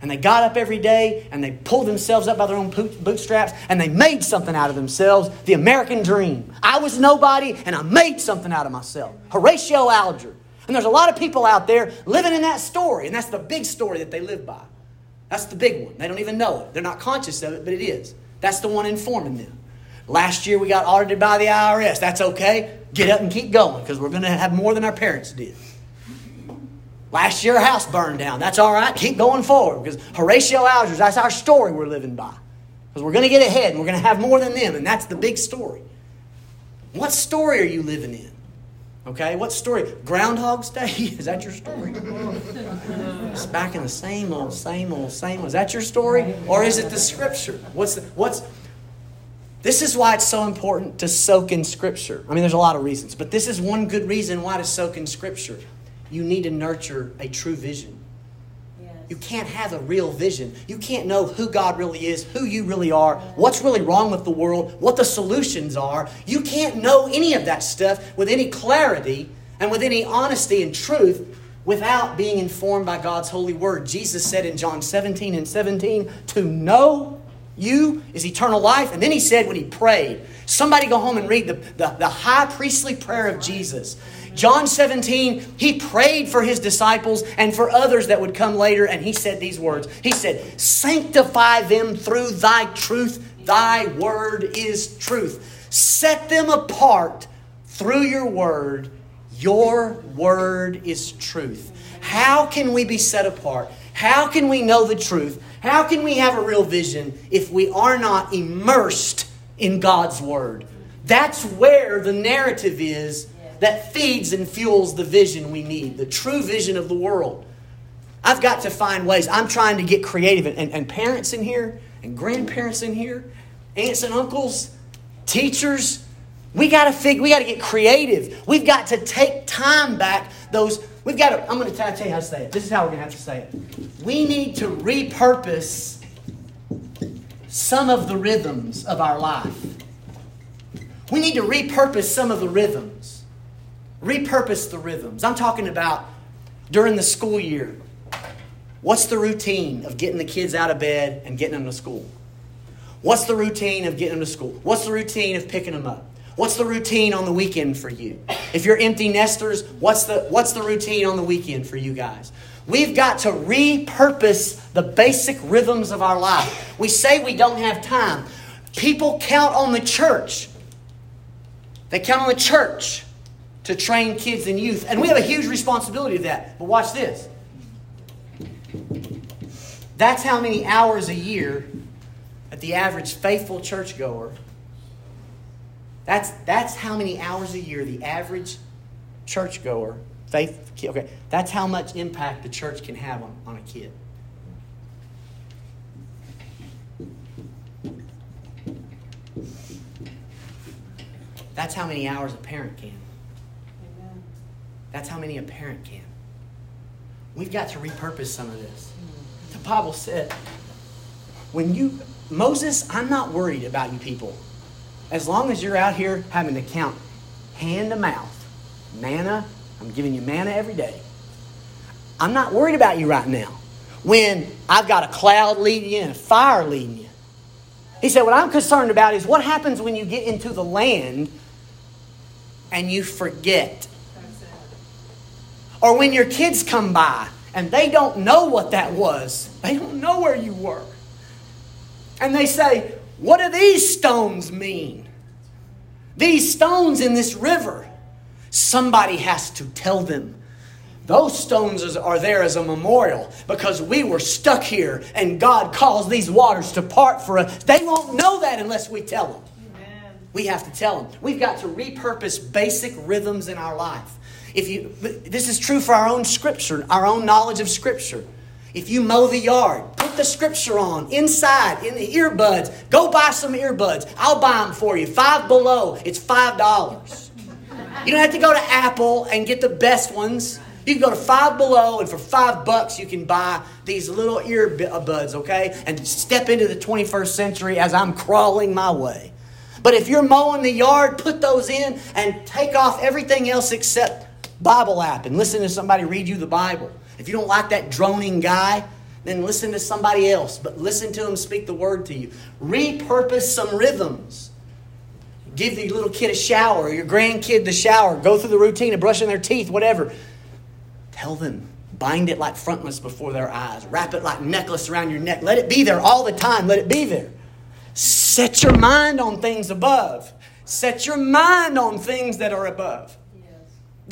And they got up every day and they pulled themselves up by their own bootstraps and they made something out of themselves the American dream. I was nobody and I made something out of myself. Horatio Alger. And there's a lot of people out there living in that story, and that's the big story that they live by. That's the big one. They don't even know it. They're not conscious of it, but it is. That's the one informing them. Last year we got audited by the IRS. That's okay. Get up and keep going because we're going to have more than our parents did. Last year, house burned down. That's all right. Keep going forward because Horatio Alger's, that's our story we're living by. Because we're going to get ahead and we're going to have more than them, and that's the big story. What story are you living in? Okay, what story? Groundhog's Day? Is that your story? It's back in the same old, same old, same old. Is that your story? Or is it the scripture? What's the, what's this is why it's so important to soak in scripture. I mean, there's a lot of reasons, but this is one good reason why to soak in scripture. You need to nurture a true vision. You can't have a real vision. You can't know who God really is, who you really are, what's really wrong with the world, what the solutions are. You can't know any of that stuff with any clarity and with any honesty and truth without being informed by God's holy word. Jesus said in John 17 and 17, to know you is eternal life. And then he said when he prayed, somebody go home and read the, the, the high priestly prayer of Jesus. John 17, he prayed for his disciples and for others that would come later, and he said these words. He said, Sanctify them through thy truth. Thy word is truth. Set them apart through your word. Your word is truth. How can we be set apart? How can we know the truth? How can we have a real vision if we are not immersed in God's word? That's where the narrative is that feeds and fuels the vision we need, the true vision of the world. I've got to find ways. I'm trying to get creative. And, and parents in here, and grandparents in here, aunts and uncles, teachers, we got to figure, we got to get creative. We've got to take time back. Those, we've got to, I'm going to tell you how to say it. This is how we're going to have to say it. We need to repurpose some of the rhythms of our life. We need to repurpose some of the rhythms repurpose the rhythms. I'm talking about during the school year. What's the routine of getting the kids out of bed and getting them to school? What's the routine of getting them to school? What's the routine of picking them up? What's the routine on the weekend for you? If you're empty nesters, what's the, what's the routine on the weekend for you guys? We've got to repurpose the basic rhythms of our life. We say we don't have time. People count on the church. They count on the church to train kids and youth. And we have a huge responsibility of that. But watch this. That's how many hours a year that the average faithful churchgoer, that's, that's how many hours a year the average churchgoer, faith, okay, that's how much impact the church can have on, on a kid. That's how many hours a parent can. That's how many a parent can. We've got to repurpose some of this. The Bible said, when you, Moses, I'm not worried about you people. As long as you're out here having to count hand to mouth, manna, I'm giving you manna every day. I'm not worried about you right now. When I've got a cloud leading you and a fire leading you. He said, What I'm concerned about is what happens when you get into the land and you forget or when your kids come by and they don't know what that was, they don't know where you were. And they say, What do these stones mean? These stones in this river. Somebody has to tell them. Those stones are there as a memorial because we were stuck here and God caused these waters to part for us. They won't know that unless we tell them. Amen. We have to tell them. We've got to repurpose basic rhythms in our life. If you, this is true for our own scripture, our own knowledge of scripture. If you mow the yard, put the scripture on inside in the earbuds. Go buy some earbuds. I'll buy them for you. Five below. It's five dollars. You don't have to go to Apple and get the best ones. You can go to Five Below, and for five bucks, you can buy these little earbuds, okay? And step into the 21st century as I'm crawling my way. But if you're mowing the yard, put those in and take off everything else except Bible app and listen to somebody read you the Bible. If you don't like that droning guy then listen to somebody else, but listen to them speak the word to you. Repurpose some rhythms. Give the little kid a shower, your grandkid the shower, go through the routine of brushing their teeth, whatever. Tell them, bind it like frontlets before their eyes, wrap it like necklace around your neck. Let it be there all the time, let it be there. Set your mind on things above. Set your mind on things that are above.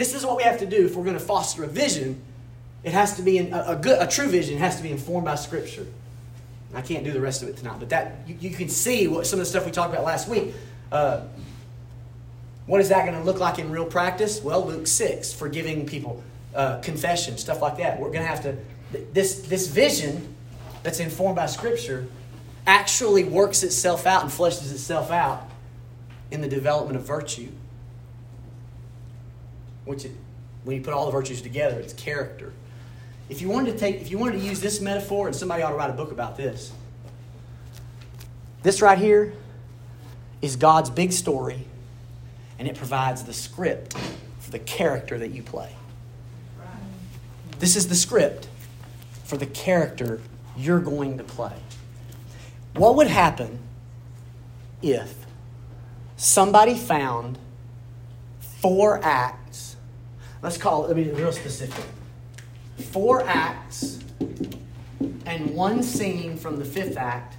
This is what we have to do if we're going to foster a vision. It has to be in, a, a, good, a true vision. has to be informed by Scripture. I can't do the rest of it tonight, but that you, you can see what some of the stuff we talked about last week. Uh, what is that going to look like in real practice? Well, Luke six, forgiving people, uh, confession, stuff like that. We're going to have to this this vision that's informed by Scripture actually works itself out and fleshes itself out in the development of virtue. Which, it, when you put all the virtues together, it's character. If you wanted to take, if you wanted to use this metaphor, and somebody ought to write a book about this. This right here is God's big story, and it provides the script for the character that you play. This is the script for the character you're going to play. What would happen if somebody found four acts? Let's call it, let me be real specific. Four acts and one scene from the fifth act.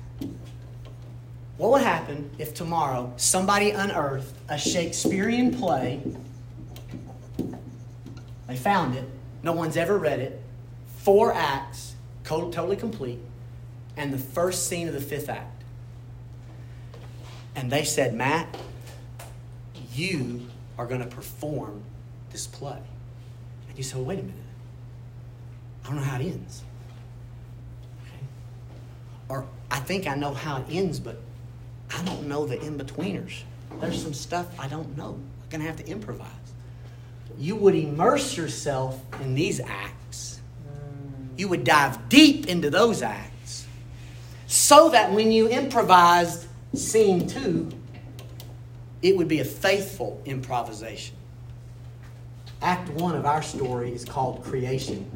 What would happen if tomorrow somebody unearthed a Shakespearean play? They found it, no one's ever read it, four acts, totally complete and the first scene of the fifth act. And they said, Matt, you are going to perform this play. You said, well, wait a minute. I don't know how it ends. Okay. Or I think I know how it ends, but I don't know the in betweeners. There's some stuff I don't know. I'm going to have to improvise. You would immerse yourself in these acts, you would dive deep into those acts so that when you improvised scene two, it would be a faithful improvisation. Act one of our story is called creation.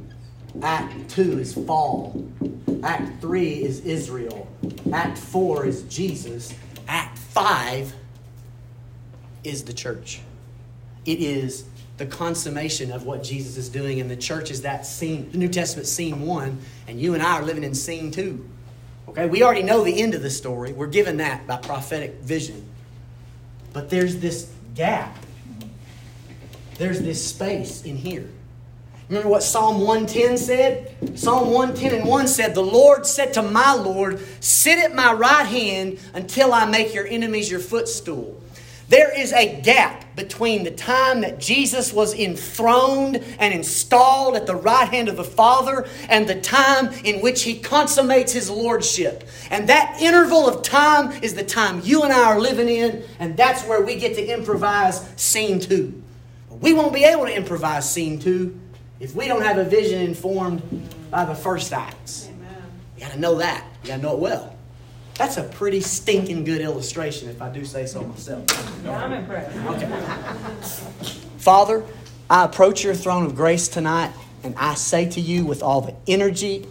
Act two is fall. Act three is Israel. Act four is Jesus. Act five is the church. It is the consummation of what Jesus is doing, and the church is that scene, the New Testament scene one, and you and I are living in scene two. Okay, we already know the end of the story. We're given that by prophetic vision. But there's this gap. There's this space in here. Remember what Psalm 110 said? Psalm 110 and 1 said, The Lord said to my Lord, Sit at my right hand until I make your enemies your footstool. There is a gap between the time that Jesus was enthroned and installed at the right hand of the Father and the time in which he consummates his lordship. And that interval of time is the time you and I are living in, and that's where we get to improvise scene two. We won't be able to improvise scene two if we don't have a vision informed by the first acts. Amen. You got to know that. You got to know it well. That's a pretty stinking good illustration, if I do say so myself. Yeah, I'm impressed. Okay. Father, I approach your throne of grace tonight, and I say to you with all the energy,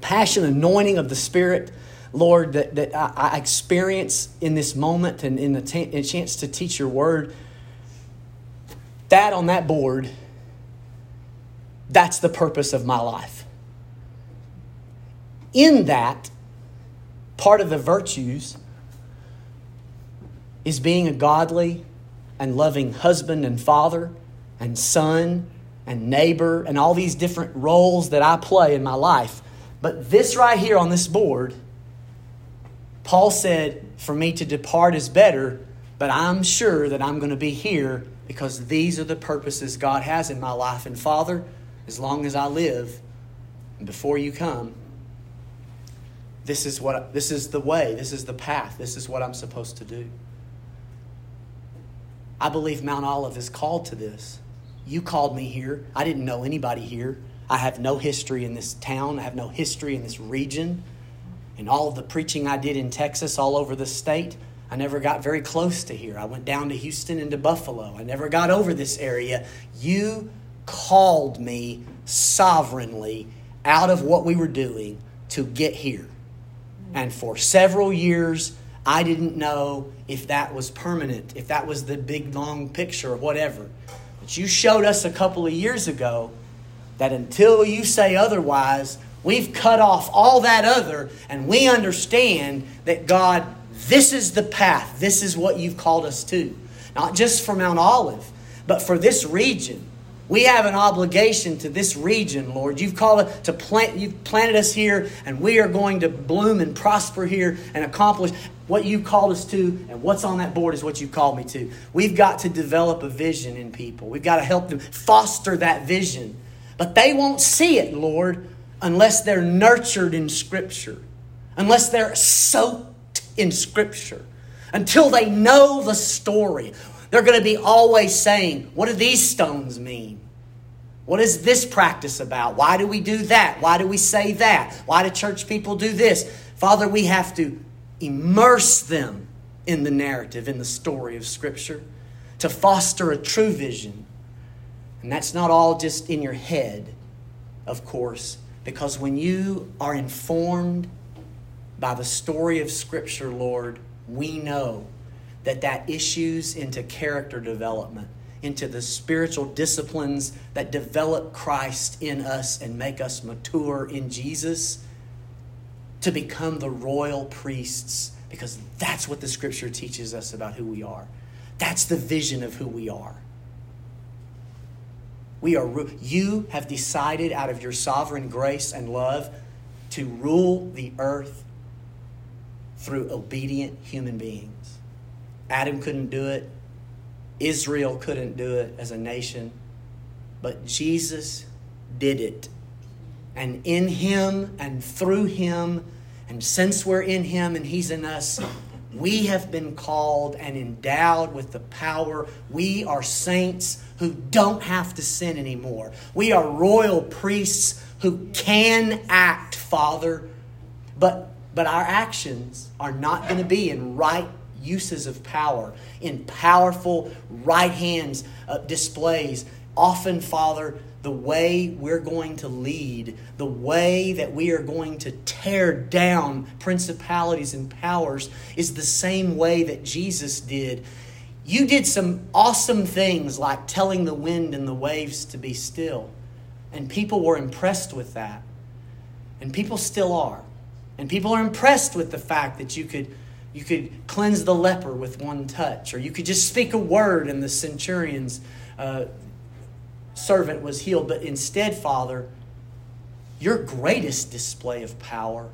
passion, anointing of the Spirit, Lord, that, that I, I experience in this moment and in the t- chance to teach your word, that on that board, that's the purpose of my life. In that, part of the virtues is being a godly and loving husband and father and son and neighbor and all these different roles that I play in my life. But this right here on this board, Paul said, For me to depart is better, but I'm sure that I'm going to be here because these are the purposes God has in my life. And Father, as long as I live, before you come, this is what this is the way, this is the path, this is what I'm supposed to do. I believe Mount Olive is called to this. You called me here. I didn't know anybody here. I have no history in this town. I have no history in this region. And all of the preaching I did in Texas, all over the state, I never got very close to here. I went down to Houston and to Buffalo. I never got over this area. You called me sovereignly out of what we were doing to get here. And for several years, I didn't know if that was permanent, if that was the big long picture or whatever. But you showed us a couple of years ago that until you say otherwise, we've cut off all that other and we understand that God, this is the path, this is what you've called us to. Not just for Mount Olive, but for this region. We have an obligation to this region, Lord. You've called it to plant, you've planted us here, and we are going to bloom and prosper here and accomplish what you called us to, and what's on that board is what you called me to. We've got to develop a vision in people. We've got to help them foster that vision. But they won't see it, Lord, unless they're nurtured in Scripture, unless they're soaked in Scripture, until they know the story. They're going to be always saying, What do these stones mean? What is this practice about? Why do we do that? Why do we say that? Why do church people do this? Father, we have to immerse them in the narrative, in the story of Scripture, to foster a true vision. And that's not all just in your head, of course, because when you are informed by the story of Scripture, Lord, we know that that issues into character development, into the spiritual disciplines that develop Christ in us and make us mature in Jesus to become the royal priests because that's what the scripture teaches us about who we are. That's the vision of who we are. We are you have decided out of your sovereign grace and love to rule the earth through obedient human beings. Adam couldn't do it. Israel couldn't do it as a nation. But Jesus did it. And in him and through him, and since we're in him and he's in us, we have been called and endowed with the power. We are saints who don't have to sin anymore. We are royal priests who can act, Father, but, but our actions are not going to be in right uses of power, in powerful right hands uh, displays. Often, Father, the way we're going to lead, the way that we are going to tear down principalities and powers is the same way that Jesus did. You did some awesome things like telling the wind and the waves to be still. And people were impressed with that. And people still are. And people are impressed with the fact that you could you could cleanse the leper with one touch, or you could just speak a word and the centurion's uh, servant was healed. But instead, Father, your greatest display of power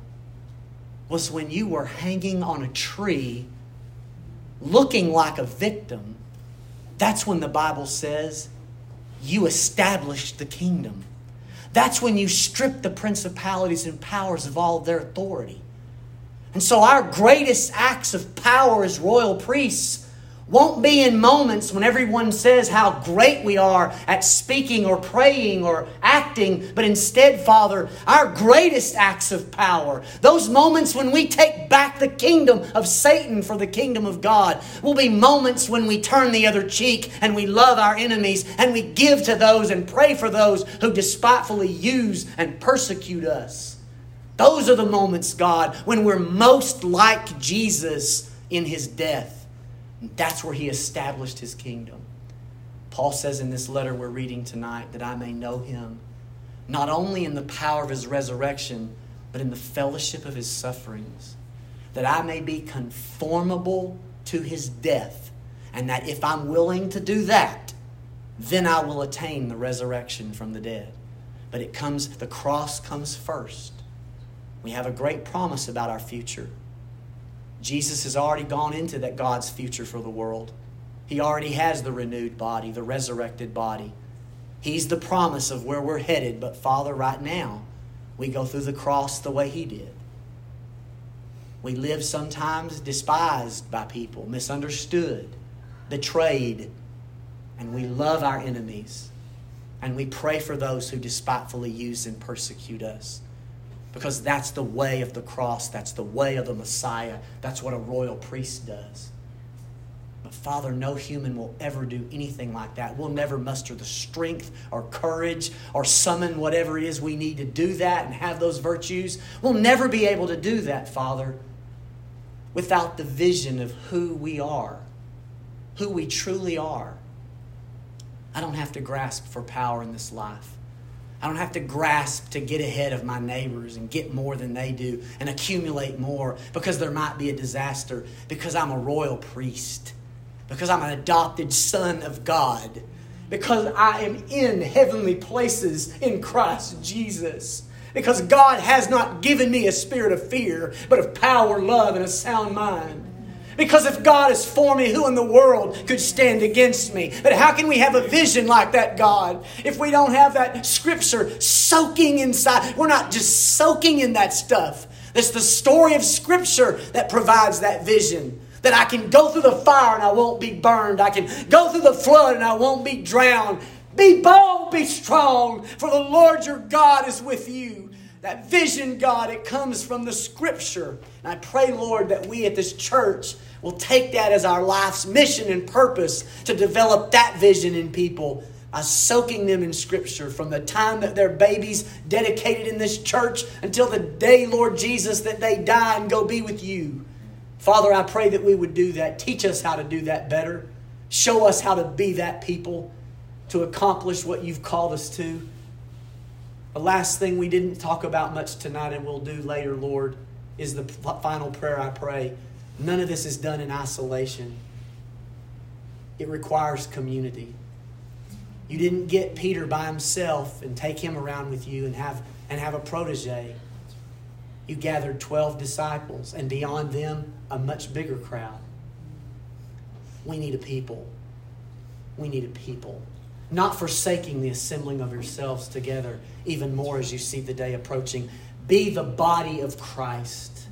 was when you were hanging on a tree looking like a victim. That's when the Bible says you established the kingdom. That's when you strip the principalities and powers of all of their authority. And so, our greatest acts of power as royal priests won't be in moments when everyone says how great we are at speaking or praying or acting, but instead, Father, our greatest acts of power, those moments when we take back the kingdom of Satan for the kingdom of God, will be moments when we turn the other cheek and we love our enemies and we give to those and pray for those who despitefully use and persecute us. Those are the moments, God, when we're most like Jesus in his death. And that's where he established his kingdom. Paul says in this letter we're reading tonight that I may know him, not only in the power of his resurrection, but in the fellowship of his sufferings, that I may be conformable to his death, and that if I'm willing to do that, then I will attain the resurrection from the dead. But it comes, the cross comes first. We have a great promise about our future. Jesus has already gone into that God's future for the world. He already has the renewed body, the resurrected body. He's the promise of where we're headed. But Father, right now, we go through the cross the way He did. We live sometimes despised by people, misunderstood, betrayed, and we love our enemies. And we pray for those who despitefully use and persecute us because that's the way of the cross, that's the way of the Messiah, that's what a royal priest does. But Father, no human will ever do anything like that. We'll never muster the strength or courage or summon whatever it is we need to do that and have those virtues. We'll never be able to do that, Father, without the vision of who we are, who we truly are. I don't have to grasp for power in this life. I don't have to grasp to get ahead of my neighbors and get more than they do and accumulate more because there might be a disaster, because I'm a royal priest, because I'm an adopted son of God, because I am in heavenly places in Christ Jesus. Because God has not given me a spirit of fear, but of power, love, and a sound mind. Because if God is for me, who in the world could stand against me? But how can we have a vision like that, God, if we don't have that scripture soaking inside? We're not just soaking in that stuff. It's the story of scripture that provides that vision. That I can go through the fire and I won't be burned. I can go through the flood and I won't be drowned. Be bold, be strong, for the Lord your God is with you. That vision, God, it comes from the scripture. And I pray, Lord, that we at this church will take that as our life's mission and purpose to develop that vision in people by soaking them in scripture from the time that they're babies dedicated in this church until the day, Lord Jesus, that they die and go be with you. Father, I pray that we would do that. Teach us how to do that better. Show us how to be that people to accomplish what you've called us to. The last thing we didn't talk about much tonight and we'll do later, Lord, is the final prayer I pray. None of this is done in isolation, it requires community. You didn't get Peter by himself and take him around with you and have, and have a protege. You gathered 12 disciples, and beyond them, a much bigger crowd. We need a people. We need a people not forsaking the assembling of yourselves together even more as you see the day approaching. Be the body of Christ.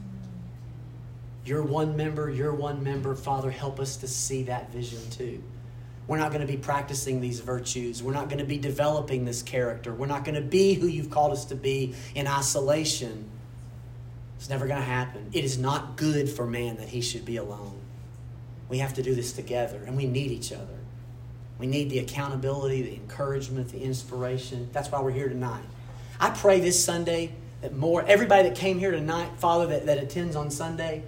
You're one member, you're one member. Father, help us to see that vision too. We're not going to be practicing these virtues. We're not going to be developing this character. We're not going to be who you've called us to be in isolation. It's never going to happen. It is not good for man that he should be alone. We have to do this together, and we need each other. We need the accountability, the encouragement, the inspiration. That's why we're here tonight. I pray this Sunday that more, everybody that came here tonight, Father, that, that attends on Sunday,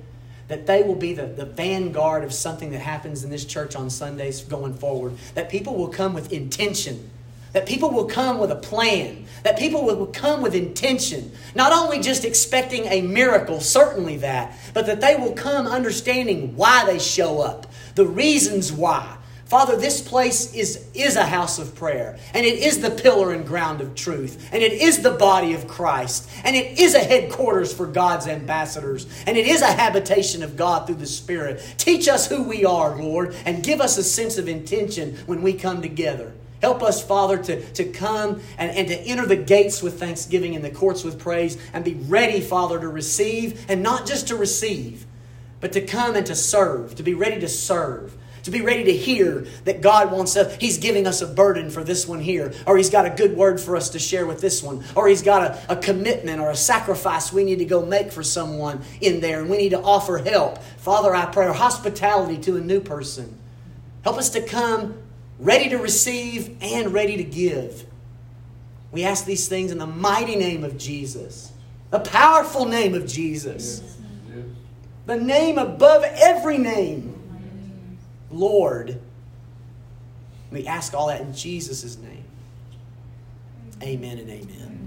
that they will be the, the vanguard of something that happens in this church on Sundays going forward. That people will come with intention. That people will come with a plan. That people will come with intention. Not only just expecting a miracle, certainly that, but that they will come understanding why they show up, the reasons why. Father, this place is, is a house of prayer, and it is the pillar and ground of truth, and it is the body of Christ, and it is a headquarters for God's ambassadors, and it is a habitation of God through the Spirit. Teach us who we are, Lord, and give us a sense of intention when we come together. Help us, Father, to, to come and, and to enter the gates with thanksgiving and the courts with praise and be ready, Father, to receive, and not just to receive, but to come and to serve, to be ready to serve to be ready to hear that God wants us, He's giving us a burden for this one here, or He's got a good word for us to share with this one, or He's got a, a commitment or a sacrifice we need to go make for someone in there, and we need to offer help. Father, I pray hospitality to a new person. Help us to come ready to receive and ready to give. We ask these things in the mighty name of Jesus, the powerful name of Jesus, the name above every name. Lord. We ask all that in Jesus' name. Amen and amen.